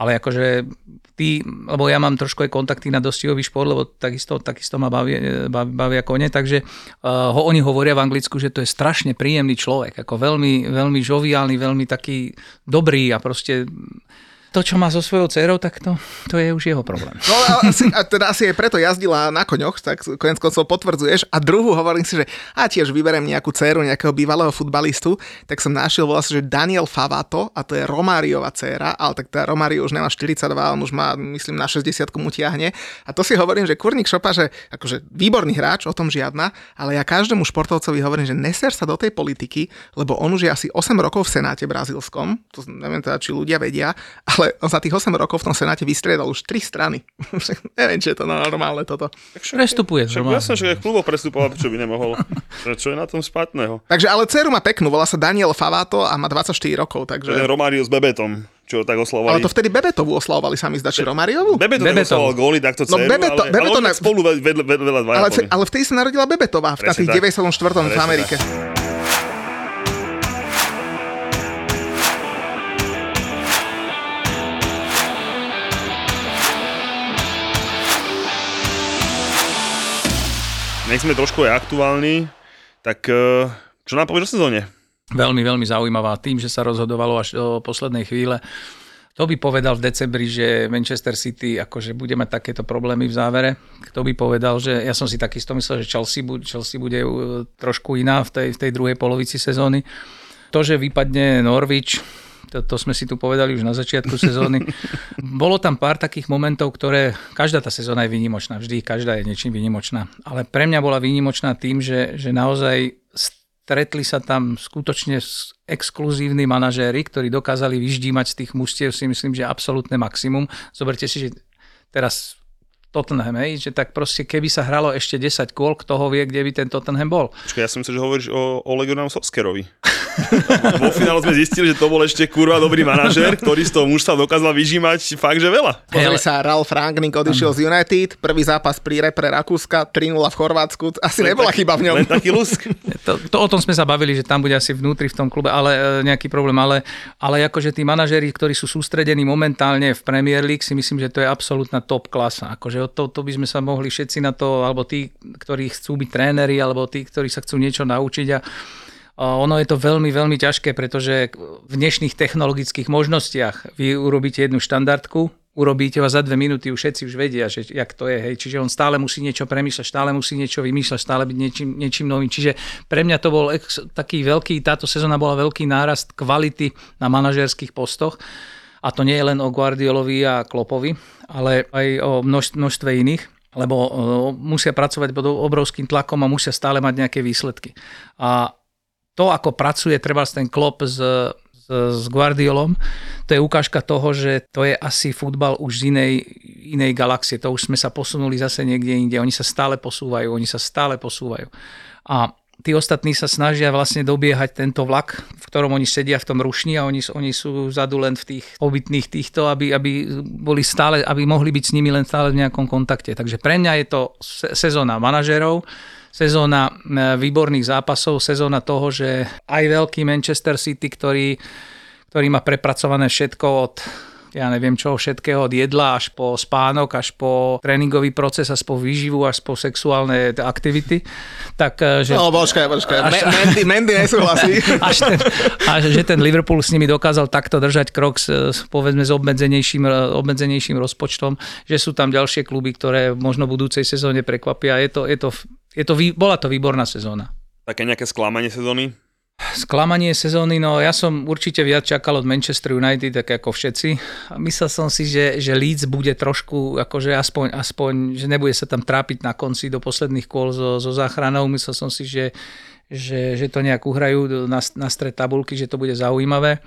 Ale akože tí, lebo ja mám trošku aj kontakty na dostihový šport, lebo takisto, takisto ma bavia, bavia, bavia kone, takže uh, ho, oni hovoria v Anglicku, že to je strašne príjemný človek, ako veľmi, veľmi žoviálny, veľmi taký dobrý a proste to, čo má so svojou dcerou, tak to, to je už jeho problém. No a, asi, a teda asi aj preto jazdila na koňoch, tak konec koncov potvrdzuješ. A druhú hovorím si, že a tiež vyberiem nejakú dceru nejakého bývalého futbalistu, tak som našiel, volá sa, že Daniel Favato a to je Romáriová dcéra, ale tak tá Romário už nemá 42, on už má, myslím, na 60 mu tiahne. A to si hovorím, že kurník šopa, že akože výborný hráč, o tom žiadna, ale ja každému športovcovi hovorím, že neser sa do tej politiky, lebo on už je asi 8 rokov v Senáte brazílskom, to neviem teda, či ľudia vedia, ale on za tých 8 rokov v tom Senáte vystriedal už 3 strany. neviem, či je to normálne toto. Prestupuje. Však normálne. jasne, že ak klubov prestupoval, prečo by nemohol? Čo je na tom špatného? Takže ale dceru má peknú, volá sa Daniel Favato a má 24 rokov, Že ten takže... Romário s Bebetom, čo tak oslavovali. Ale to vtedy Bebetovú oslavovali sami, zdači Romáriovu? Bebeto Bebeto. neoslavoval góly takto No dceru, Bebeto- ale, Bebeto ale na- tak spolu vedľa, vedľa, vedľa Ale, ale vtedy sa narodila Bebetová v tých tak. 94. v Amerike. Nech sme trošku aj aktuálni, tak eh, čo nám povieš o sezóne? Veľmi, veľmi zaujímavá. Tým, že sa rozhodovalo až do poslednej chvíle. Kto by povedal v decembri, že Manchester City akože bude mať takéto problémy v závere? Kto by povedal, že ja som si takisto myslel, že Chelsea, Chelsea bude uh, trošku iná v tej, v tej druhej polovici sezóny. To, že vypadne Norwich, to, to sme si tu povedali už na začiatku sezóny. Bolo tam pár takých momentov, ktoré, každá tá sezóna je výnimočná, vždy každá je niečím výnimočná. Ale pre mňa bola výnimočná tým, že, že naozaj stretli sa tam skutočne exkluzívni manažéri, ktorí dokázali vyždímať z tých mužstiev si myslím, že absolútne maximum. Zoberte si, že teraz Tottenham, hej, že tak proste keby sa hralo ešte 10 kôl, kto ho vie, kde by ten Tottenham bol. Počkaj, ja som myslel, že hovoríš o Ole Gunnar Solskjaerovi. Vo finále sme zistili, že to bol ešte kurva dobrý manažer, ktorý z toho mužstva dokázal vyžímať fakt, že veľa. Pozri sa, Ralf Rangnick odišiel z United, prvý zápas pri repre Rakúska, 3-0 v Chorvátsku, asi nebola tak- chyba v ňom. Len taký lusk. To, to, o tom sme sa bavili, že tam bude asi vnútri v tom klube, ale e, nejaký problém. Ale, ale akože tí manažéri, ktorí sú sústredení momentálne v Premier League, si myslím, že to je absolútna top klasa. Akože to, to by sme sa mohli všetci na to, alebo tí, ktorí chcú byť tréneri, alebo tí, ktorí sa chcú niečo naučiť a ono je to veľmi, veľmi ťažké, pretože v dnešných technologických možnostiach vy urobíte jednu štandardku, urobíte a za dve minúty už všetci už vedia, že jak to je. Hej. Čiže on stále musí niečo premýšľať, stále musí niečo vymýšľať, stále byť niečím, niečím novým. Čiže pre mňa to bol ex, taký veľký, táto sezóna bola veľký nárast kvality na manažerských postoch. A to nie je len o Guardiolovi a Klopovi, ale aj o množ, množstve iných lebo musia pracovať pod obrovským tlakom a musia stále mať nejaké výsledky. A to, ako pracuje treba ten klop s, s, s Guardiolom, to je ukážka toho, že to je asi futbal už z inej, inej galaxie. To už sme sa posunuli zase niekde inde. Oni sa stále posúvajú, oni sa stále posúvajú. A tí ostatní sa snažia vlastne dobiehať tento vlak, v ktorom oni sedia v tom rušni a oni, oni sú vzadu len v tých obytných týchto, aby, aby, boli stále, aby mohli byť s nimi len stále v nejakom kontakte. Takže pre mňa je to sezóna manažerov, sezóna e, výborných zápasov, sezóna toho, že aj veľký Manchester City, ktorý, ktorý má prepracované všetko od ja neviem čo všetkého, od jedla až po spánok, až po tréningový proces, až po výživu, až po sexuálne aktivity. Tak, eh, že, no počkaj, počkaj, až, Mendy, Mendy nesúhlasí. Až, ten, až že ten Liverpool s nimi dokázal takto držať krok s, povedzme s obmedzenejším, obmedzenejším rozpočtom, že sú tam ďalšie kluby, ktoré možno v budúcej sezóne prekvapia. Je to, je to, je to, bola to výborná sezóna. Také nejaké sklamanie sezóny? Sklamanie sezóny, no ja som určite viac čakal od Manchester United, tak ako všetci. Myslel som si, že, že Leeds bude trošku, akože aspoň, aspoň, že nebude sa tam trápiť na konci do posledných kôl so, so záchranou. Myslel som si, že, že, že to nejak uhrajú na, na stred tabulky, že to bude zaujímavé.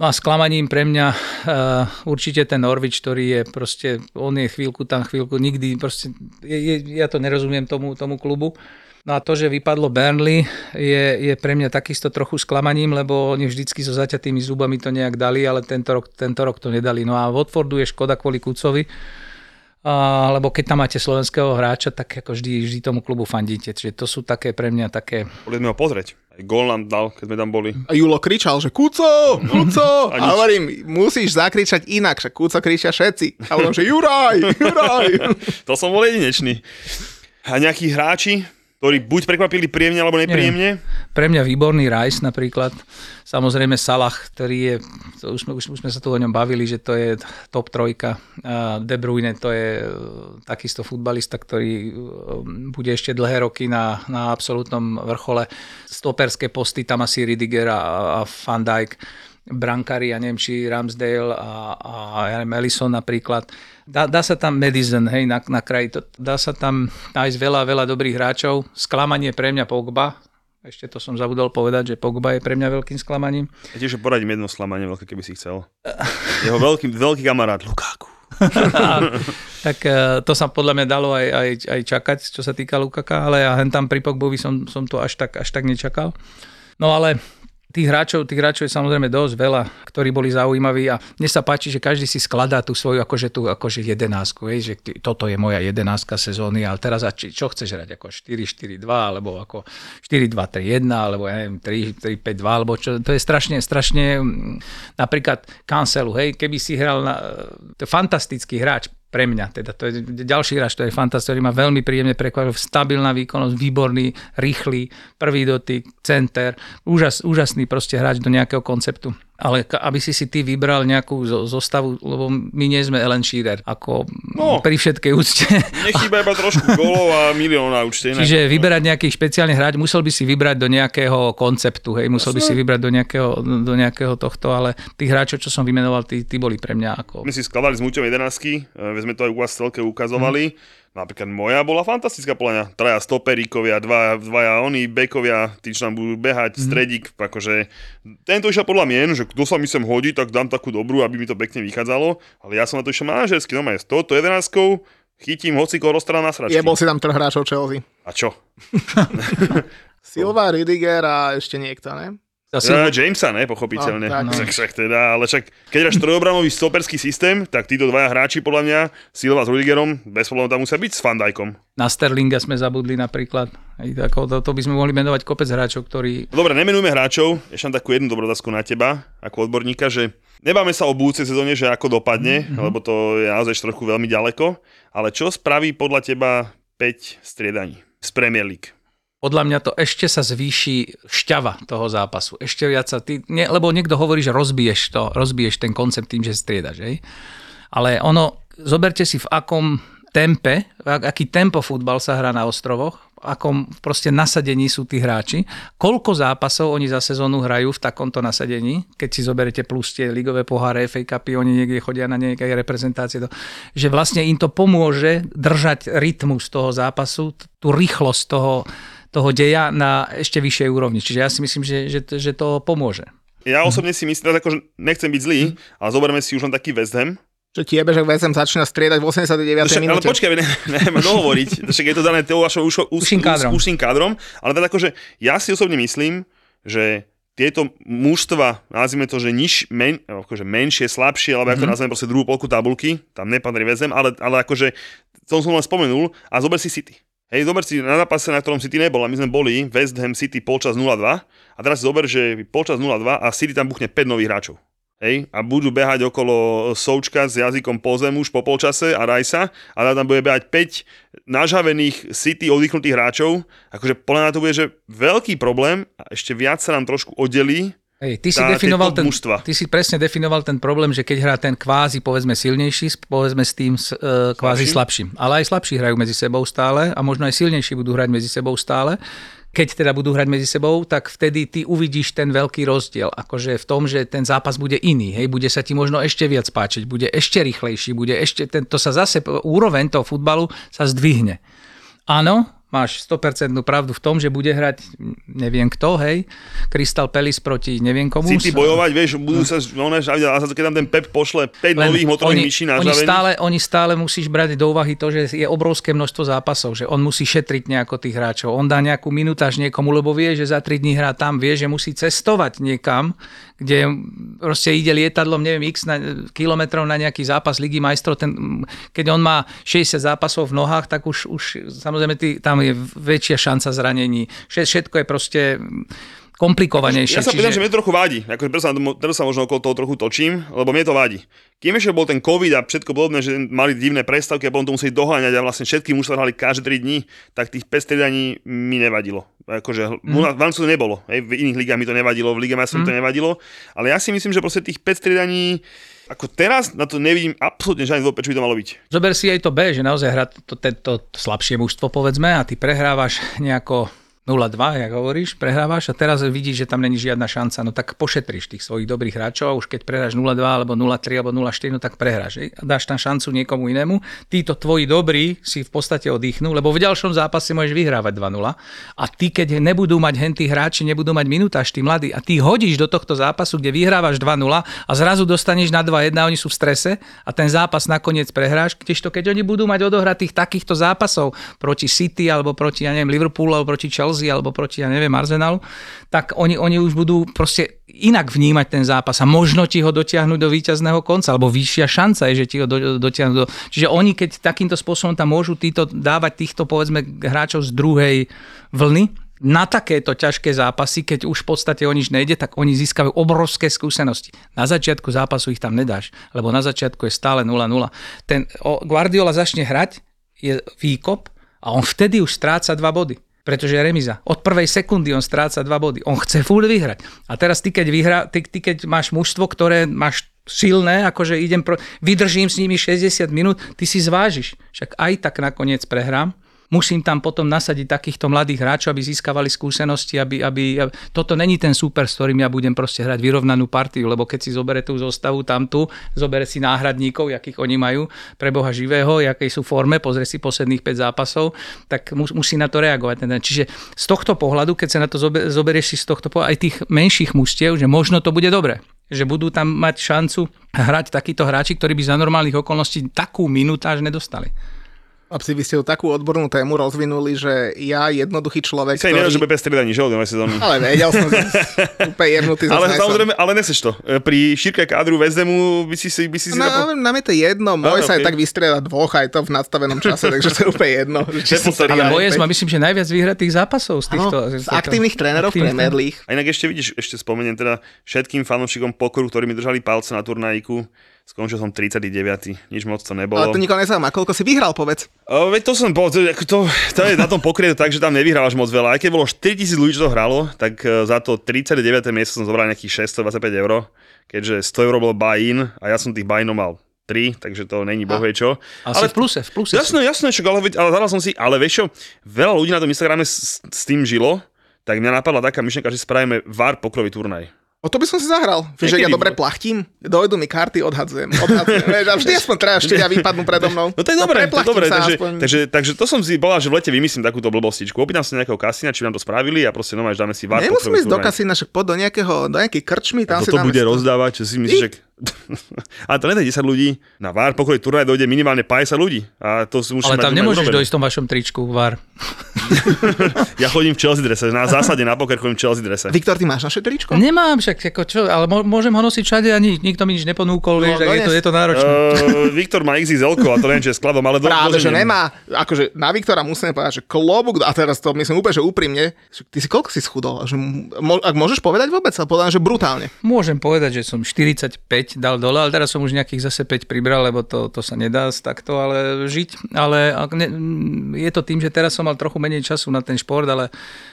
No a sklamaním pre mňa uh, určite ten Norwich, ktorý je proste, on je chvíľku tam, chvíľku, nikdy, proste, je, je, ja to nerozumiem tomu, tomu klubu. No a to, že vypadlo Burnley, je, je pre mňa takisto trochu sklamaním, lebo oni vždycky so zaťatými zubami to nejak dali, ale tento rok, tento rok to nedali. No a Watfordu je škoda kvôli Kucovi, a, lebo keď tam máte slovenského hráča, tak ako vždy, vždy tomu klubu fandíte. Čiže to sú také pre mňa také... Boli sme ho pozrieť. Aj gól nám dal, keď sme tam boli. A Julo kričal, že Kuco, Kuco. a, hovorím, musíš zakričať inak, že Kuco kričia všetci. A on, že Juraj, Juraj. to som bol jedinečný. A nejakí hráči, ktorí buď prekvapili príjemne alebo nepríjemne? Nie. Pre mňa výborný Rice napríklad. Samozrejme Salah, ktorý je, to už, sme, už sme sa tu o ňom bavili, že to je top trojka. De Bruyne to je e, takisto futbalista, ktorý e, bude ešte dlhé roky na, na absolútnom vrchole. Stoperské posty tam asi Ridiger a, a Van Dijk brankári, ja neviem, či Ramsdale a, a ja neviem, Ellison napríklad. Dá, dá sa tam Madison, hej, na, na kraji, dá sa tam nájsť veľa, veľa dobrých hráčov. Sklamanie pre mňa Pogba, ešte to som zabudol povedať, že Pogba je pre mňa veľkým sklamaním. Ja tiež poradím jedno sklamanie veľké, keby si chcel. Jeho veľký, veľký kamarát Lukáku. tak e, to sa podľa mňa dalo aj, aj, aj čakať, čo sa týka Lukaka, ale ja tam pri Pogbovi som, som to až tak, až tak nečakal. No ale Tých hráčov, tých hráčov je samozrejme dosť veľa, ktorí boli zaujímaví a mne sa páči, že každý si skladá tú svoju akože, tú, akože jedenásku, vieš, že toto je moja jedenáska sezóny, ale teraz a či, čo chceš hrať, ako 4-4-2, alebo ako 4-2-3-1, alebo ja neviem, 3-5-2, alebo čo, to je strašne, strašne, mm, napríklad Cancelu, hej, keby si hral na, to fantastický hráč, pre mňa. Teda to je ďalší hráč, to je fantastický, ktorý ma veľmi príjemne prekvapil. Stabilná výkonnosť, výborný, rýchly, prvý dotyk, center, úžas, úžasný proste hráč do nejakého konceptu ale aby si si ty vybral nejakú zostavu, lebo my nie sme Ellen Shearer, ako no, pri všetkej úcte. Nechýba iba trošku golov a milión na účte. Čiže vyberať nejaký špeciálny hráč, musel by si vybrať do nejakého konceptu, hej, musel Jasne. by si vybrať do nejakého, do nejakého tohto, ale tých hráčov, čo som vymenoval, tí, tí boli pre mňa ako... My si skladali s Muťom 11, e, sme to aj u vás celke ukazovali. Hmm Napríklad moja bola fantastická podľa mňa. Traja stoperíkovia, dva, dvaja oni, bekovia, tí, čo nám budú behať, mm. stredík, akože tento išiel podľa mien, že kto sa mi sem hodí, tak dám takú dobrú, aby mi to pekne vychádzalo, ale ja som na to išiel manažersky, no s touto jedenáctkou chytím hociko roztrana na sračky. Jebol si tam troch hráčov Chelsea. A čo? Silva, Ridiger a ešte niekto, ne? Zase... Ja, Jamesa, ne, pochopiteľne. No, tak, no. však teda, ale však, keď máš trojobramový stoperský systém, tak títo dvaja hráči, podľa mňa, Silva s Rudigerom, bez problémov tam musia byť s Fandajkom. Na Sterlinga sme zabudli napríklad. Aj tako, to, to, by sme mohli menovať kopec hráčov, ktorí... Dobre, nemenujme hráčov. Ešte mám takú jednu dobrú otázku na teba, ako odborníka, že nebáme sa o budúcej sezóne, že ako dopadne, mm-hmm. lebo to je naozaj trochu veľmi ďaleko, ale čo spraví podľa teba 5 striedaní z Premier League? Podľa mňa to ešte sa zvýši šťava toho zápasu. Ešte viac sa, ty, ne, lebo niekto hovorí, že rozbiješ to, rozbiješ ten koncept tým, že striedaš, hej? Ale ono, zoberte si v akom tempe, aký tempo futbal sa hrá na ostrovoch, akom proste nasadení sú tí hráči. Koľko zápasov oni za sezónu hrajú v takomto nasadení, keď si zoberete plus tie ligové poháre, FA Cupy, oni niekde chodia na nejaké reprezentácie, to, že vlastne im to pomôže držať rytmus toho zápasu, tú rýchlosť toho, toho deja na ešte vyššej úrovni. Čiže ja si myslím, že, že, že to pomôže. Ja osobne si myslím, že nechcem byť zlý, ale zoberme si už len taký West Ham, že ti jebe, že VSM začína striedať v 89. Však, minúte. Ale počkaj, ne, neviem dohovoriť, však je to dané tou vašou už, už, Užším kádrom. Užším kádrom, ale teda akože ja si osobne myslím, že tieto mužstva, nazvime to, že niž, men, akože menšie, slabšie, alebo mm-hmm. ako to nazveme proste druhú polku tabulky, tam nepatrí väzem, ale, ale akože, to som len spomenul, a zober si City. Hej, zober si na zápase, na ktorom City nebol, a my sme boli West Ham City polčas 0-2, a teraz si zober, že polčas 0-2 a City tam buchne 5 nových hráčov. Hej, a budú behať okolo Součka s jazykom po zem už po polčase a Rajsa a tam bude behať 5 nažavených City oddychnutých hráčov. Akože podľa mňa to bude, že veľký problém a ešte viac sa nám trošku oddelí Hej, ty, si tá- definoval ten, mužstva. ty si presne definoval ten problém, že keď hrá ten kvázi, povedzme, silnejší, povedzme s tým e, kvázi slabším. Ale aj slabší hrajú medzi sebou stále a možno aj silnejší budú hrať medzi sebou stále. Keď teda budú hrať medzi sebou, tak vtedy ty uvidíš ten veľký rozdiel. Akože v tom, že ten zápas bude iný. Hej, bude sa ti možno ešte viac páčiť, bude ešte rýchlejší, bude ešte, ten, to sa zase, úroveň toho futbalu sa zdvihne. Áno, máš 100% pravdu v tom, že bude hrať neviem kto, hej, Crystal Palace proti neviem komu. City bojovať, vieš, budú sa, no keď tam ten Pep pošle 5 nových motorových myší oni, nažavených. stále, oni stále musíš brať do úvahy to, že je obrovské množstvo zápasov, že on musí šetriť nejako tých hráčov. On dá nejakú minutáž niekomu, lebo vie, že za 3 dní hrá tam, vie, že musí cestovať niekam, kde proste ide lietadlom, neviem, x na, kilometrov na nejaký zápas Ligy majstrov. Ten, keď on má 60 zápasov v nohách, tak už, už samozrejme tý, tam je väčšia šanca zranení. Vše- Všetko je proste komplikovanejšie. Ja sa pýtam, že mne to trochu vadí. Akože preto sa, preto sa možno okolo toho trochu točím, lebo mne to vadí. Kým ešte bol ten COVID a všetko podobné, že mali divné prestavky a potom to museli doháňať a vlastne všetky mužstva hrali každé 3 dní, tak tých 5 striedaní mi nevadilo. Akože mm. v Anglicku to nebolo, hej, v iných ligách mi to nevadilo, v Lige majstrov mm. to nevadilo, ale ja si myslím, že proste tých 5 striedaní ako teraz na to nevidím absolútne žiadny dôvod, prečo by to malo byť. Zober si aj to B, že naozaj hrá to, to, to, to slabšie mužstvo, povedzme, a ty prehrávaš nejako 0-2, jak hovoríš, prehrávaš a teraz vidíš, že tam není žiadna šanca, no tak pošetríš tých svojich dobrých hráčov už keď prehráš 0-2 alebo 0-3 alebo 0-4, no tak prehráš. dáš tam šancu niekomu inému. Títo tvoji dobrí si v podstate oddychnú, lebo v ďalšom zápase môžeš vyhrávať 2-0 a ty keď nebudú mať hentí hráči, nebudú mať minutáž, tí mladí a ty hodíš do tohto zápasu, kde vyhrávaš 2-0 a zrazu dostaneš na 2-1 a oni sú v strese a ten zápas nakoniec prehráš, kdežto keď oni budú mať odohratých takýchto zápasov proti City alebo proti, ja neviem, Liverpoolu alebo proti Chelsea alebo proti, ja neviem, Arsenalu, tak oni, oni už budú proste inak vnímať ten zápas a možno ti ho dotiahnuť do víťazného konca, alebo vyššia šanca je, že ti ho do, dotiahnu do... Čiže oni, keď takýmto spôsobom tam môžu títo dávať týchto, povedzme, hráčov z druhej vlny, na takéto ťažké zápasy, keď už v podstate o nič nejde, tak oni získajú obrovské skúsenosti. Na začiatku zápasu ich tam nedáš, lebo na začiatku je stále 0-0. Ten Guardiola začne hrať, je výkop a on vtedy už stráca dva body pretože je remiza. Od prvej sekundy on stráca dva body. On chce furt vyhrať. A teraz ty, keď, vyhra, ty, ty, keď máš mužstvo, ktoré máš silné, akože idem pro, vydržím s nimi 60 minút, ty si zvážiš. Však aj tak nakoniec prehrám. Musím tam potom nasadiť takýchto mladých hráčov, aby získavali skúsenosti, aby, aby. Toto není ten super, s ktorým ja budem proste hrať vyrovnanú partiu, lebo keď si zobere tú zostavu tamtu, zobere si náhradníkov, jakých oni majú, pre Boha živého, jakej sú forme, pozrie si posledných 5 zápasov, tak mus, musí na to reagovať. Čiže z tohto pohľadu, keď sa na to zober, zoberieš si z tohto pohľadu, aj tých menších mužstiev, že možno to bude dobre že budú tam mať šancu hrať takíto hráči, ktorí by za normálnych okolností takú minutáž nedostali. Chlapci, vy ste tu takú odbornú tému rozvinuli, že ja, jednoduchý človek, Sa ktorý... že bude bez striedaní, že od novej sezóny. Ale vedel som, že úplne jemnutý Ale samozrejme, ale neseš to. E, Pri šírke kádru Vezemu by si si, by si, si No, zapo- nám je to jedno, môj sa aj tak vystrieda dvoch, aj to v nadstavenom čase, takže to je úplne jedno. či tri Ale Mojes má myslím, že najviac vyhratých zápasov z týchto. Áno, z aktívnych trénerov aktívnych Premier League. A inak ešte vidíš, ešte spomeniem teda všetkým fanúšikom pokoru, ktorí mi držali palce na turnajíku. Skončil som 39. Nič moc to nebolo. Ale to nikoho nezaujíma, koľko si vyhral, povedz. O, veď to som bol, to, to, to je na tom pokrie tak, že tam nevyhrávaš moc veľa. Aj keď bolo 4000 ľudí, čo to hralo, tak e, za to 39. miesto som zobral nejakých 625 eur, keďže 100 eur bol buy-in a ja som tých buy-inov mal 3, takže to není bohvie čo. Ale, ale v pluse, v pluse. Jasné, jasné, však, ale, ale zadal som si, ale vieš čo, veľa ľudí na tom Instagrame s, s tým žilo, tak mňa napadla taká myšlienka, že spravíme VAR pokrový turnaj. O to by som si zahral. Vieš, že ja dobre plachtím, dojdú mi karty, odhadzujem. odhadzujem vieš, a vždy aspoň traja štyria vypadnú predo mnou. No to je dobré, to je dobré, takže, aspoň. takže, takže, to som si bola, že v lete vymyslím takúto blbostičku. Opýtam sa nejakého kasína, či nám to spravili a proste normálne dáme si VAR Nemusíme ísť do kasína, však poď do nejakého, do nejakej krčmy, tam si Toto dáme bude rozdávať, čo si myslíš, že... Ale to nedá 10 ľudí. Na VAR pokrový turnaj dojde minimálne 50 ľudí. A to si musíme Ale tam nemôžeš dojsť v tom vašom tričku, var. Ja chodím v Chelsea drese, na zásade na poker chodím v Chelsea drese. Viktor, ty máš naše tričko? Nemám však, ako čo, ale mô- môžem ho nosiť všade a ni- nikto mi nič neponúkol, No, vieš, tak je to, je to náročné. Uh, Viktor má XXL a to neviem, či je skladom, ale do, Práve, že doženiem. nemá. Akože na Viktora musíme povedať, že klobúk, a teraz to myslím úplne, že úprimne, že ty si koľko si schudol? Že, mo, ak môžeš povedať vôbec, ale povedať, že brutálne. Môžem povedať, že som 45 dal dole, ale teraz som už nejakých zase 5 pribral, lebo to, to sa nedá takto ale žiť. Ale ne, je to tým, že teraz som mal trochu menej času na ten šport, ale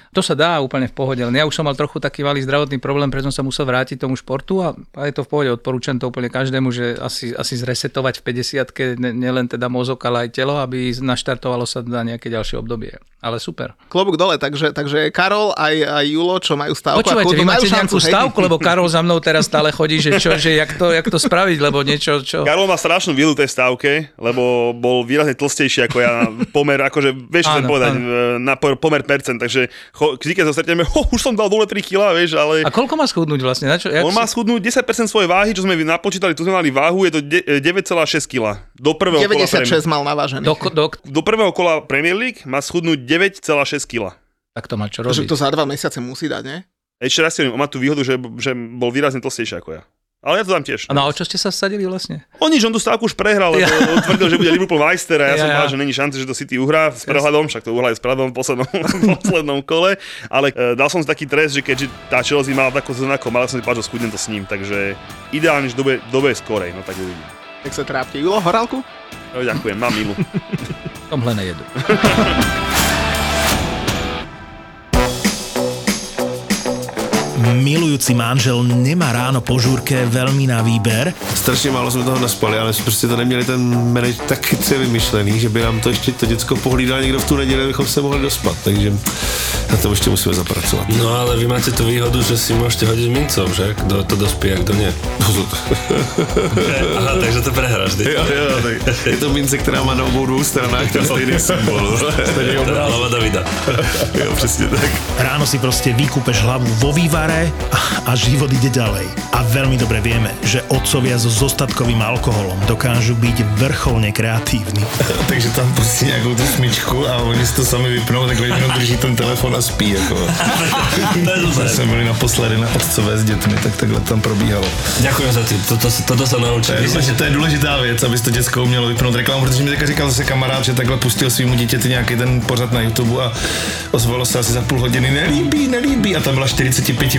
to sa dá úplne v pohode. Len ja už som mal trochu taký malý zdravotný problém, preto som sa musel vrátiť tomu športu a, a je to v pohode. Odporúčam to úplne každému, že asi, asi zresetovať v 50 ne, nielen teda mozog, ale aj telo, aby naštartovalo sa na nejaké ďalšie obdobie. Ale super. Klobúk dole, takže, takže Karol aj, aj Julo, čo majú stavku. Počúvajte, vy máte nejakú hej. stavku, lebo Karol za mnou teraz stále chodí, že, čo, že jak, to, jak to spraviť, lebo niečo, čo... Karol má strašnú výhodu tej stávke, lebo bol výrazne tlstejší ako ja na pomer, akože vieš, čo Áno, povedať, áno. na po- pomer percent, takže vždy, keď sa stretneme, ho, už som dal dole 3 kg, vieš, ale A koľko má schudnúť vlastne? Na čo, jak on má si- schudnúť 10% svojej váhy, čo sme napočítali, tu sme mali váhu, je to de- e, 9,6 kg. Do prvého, kola 96 Prem- mal navážený. do, do, do prvého kola Premier League má schudnúť 9,6 kg. tak to má čo Takže robiť. to za dva mesiace musí dať, nie? Ešte raz si on má tú výhodu, že, že bol výrazne tlstejší ako ja. Ale ja to dám tiež. A no a o čo ste sa sadili vlastne? On nič, on tú stávku už prehral, lebo on tvrdil, že bude Liverpool majster a ja, som Ja, ja. povedal, že není šance, že to City uhrá s prehľadom, však to uhrá aj s prehľadom v poslednom, poslednom kole, ale e, dal som si taký trest, že keďže tá Chelsea mala takú sezónu ako mala, som si že skúdem to s ním, takže ideálne, že dobe, dobe skorej, no tak uvidím. Tak sa trápte. Julo, horálku? No, ďakujem, mám milu. Tomhle nejedu. Milujúci manžel nemá ráno po žúrke veľmi na výber, Strašně málo jsme toho naspali, ale jsme prostě to neměli ten manage tak chytře vymyšlený, že by nám to ještě to děcko pohlídal někdo v tu neděli, abychom se mohli dospat, takže na to ještě musíme zapracovat. No ale vy máte tú výhodu, že si môžete hodiť mincov, že? Kto to dospie a kto nie. Aha, takže to prehráš, ty. Jo, jo, tak je to mince, která má na obou dvou stranách ten stejný symbol. Je hlava Davida. jo, přesně tak. ráno si proste vykúpeš hlavu vo vývare a, a život ide ďalej. A veľmi dobre vieme, že otcovia so zostatkovým alkoholom dokážu byť vrcholne kreatívni. Takže tam pustí nějakou tu smyčku a oni si to sami vypnou, takhle jenom drží ten telefon a spí. Je My jsme byli naposledy na otcové s dětmi, tak takhle tam probíhalo. Ďakujem za tým, toto, toto sa naučím. To je, Myslím, že to je důležitá věc, aby to děcko umělo vypnout reklamu, protože mi teďka říkal zase kamarád, že takhle pustil svýmu dítěti nějaký ten pořad na YouTube a ozvalo se asi za půl hodiny, nelíbí, nelíbí a tam byla 45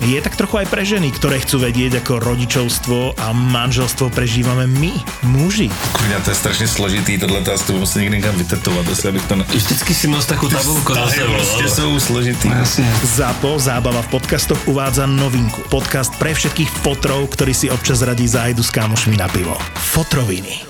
je tak trochu aj pre ženy, ktoré chcú vedieť, ako rodičovstvo a manželstvo prežívame my, muži. Kurňa, to je strašně složitý, tohle to asi musím někdy někam vytetovat, asi abych to... Na... Vždycky si nos takú tabulku za sebou. prostě jsou složitý. ZAPO, zábava v podcastoch uvádza novinku. Podcast pre všetkých fotrov, ktorí si občas radí zájdu s kámošmi na pivo. Fotroviny.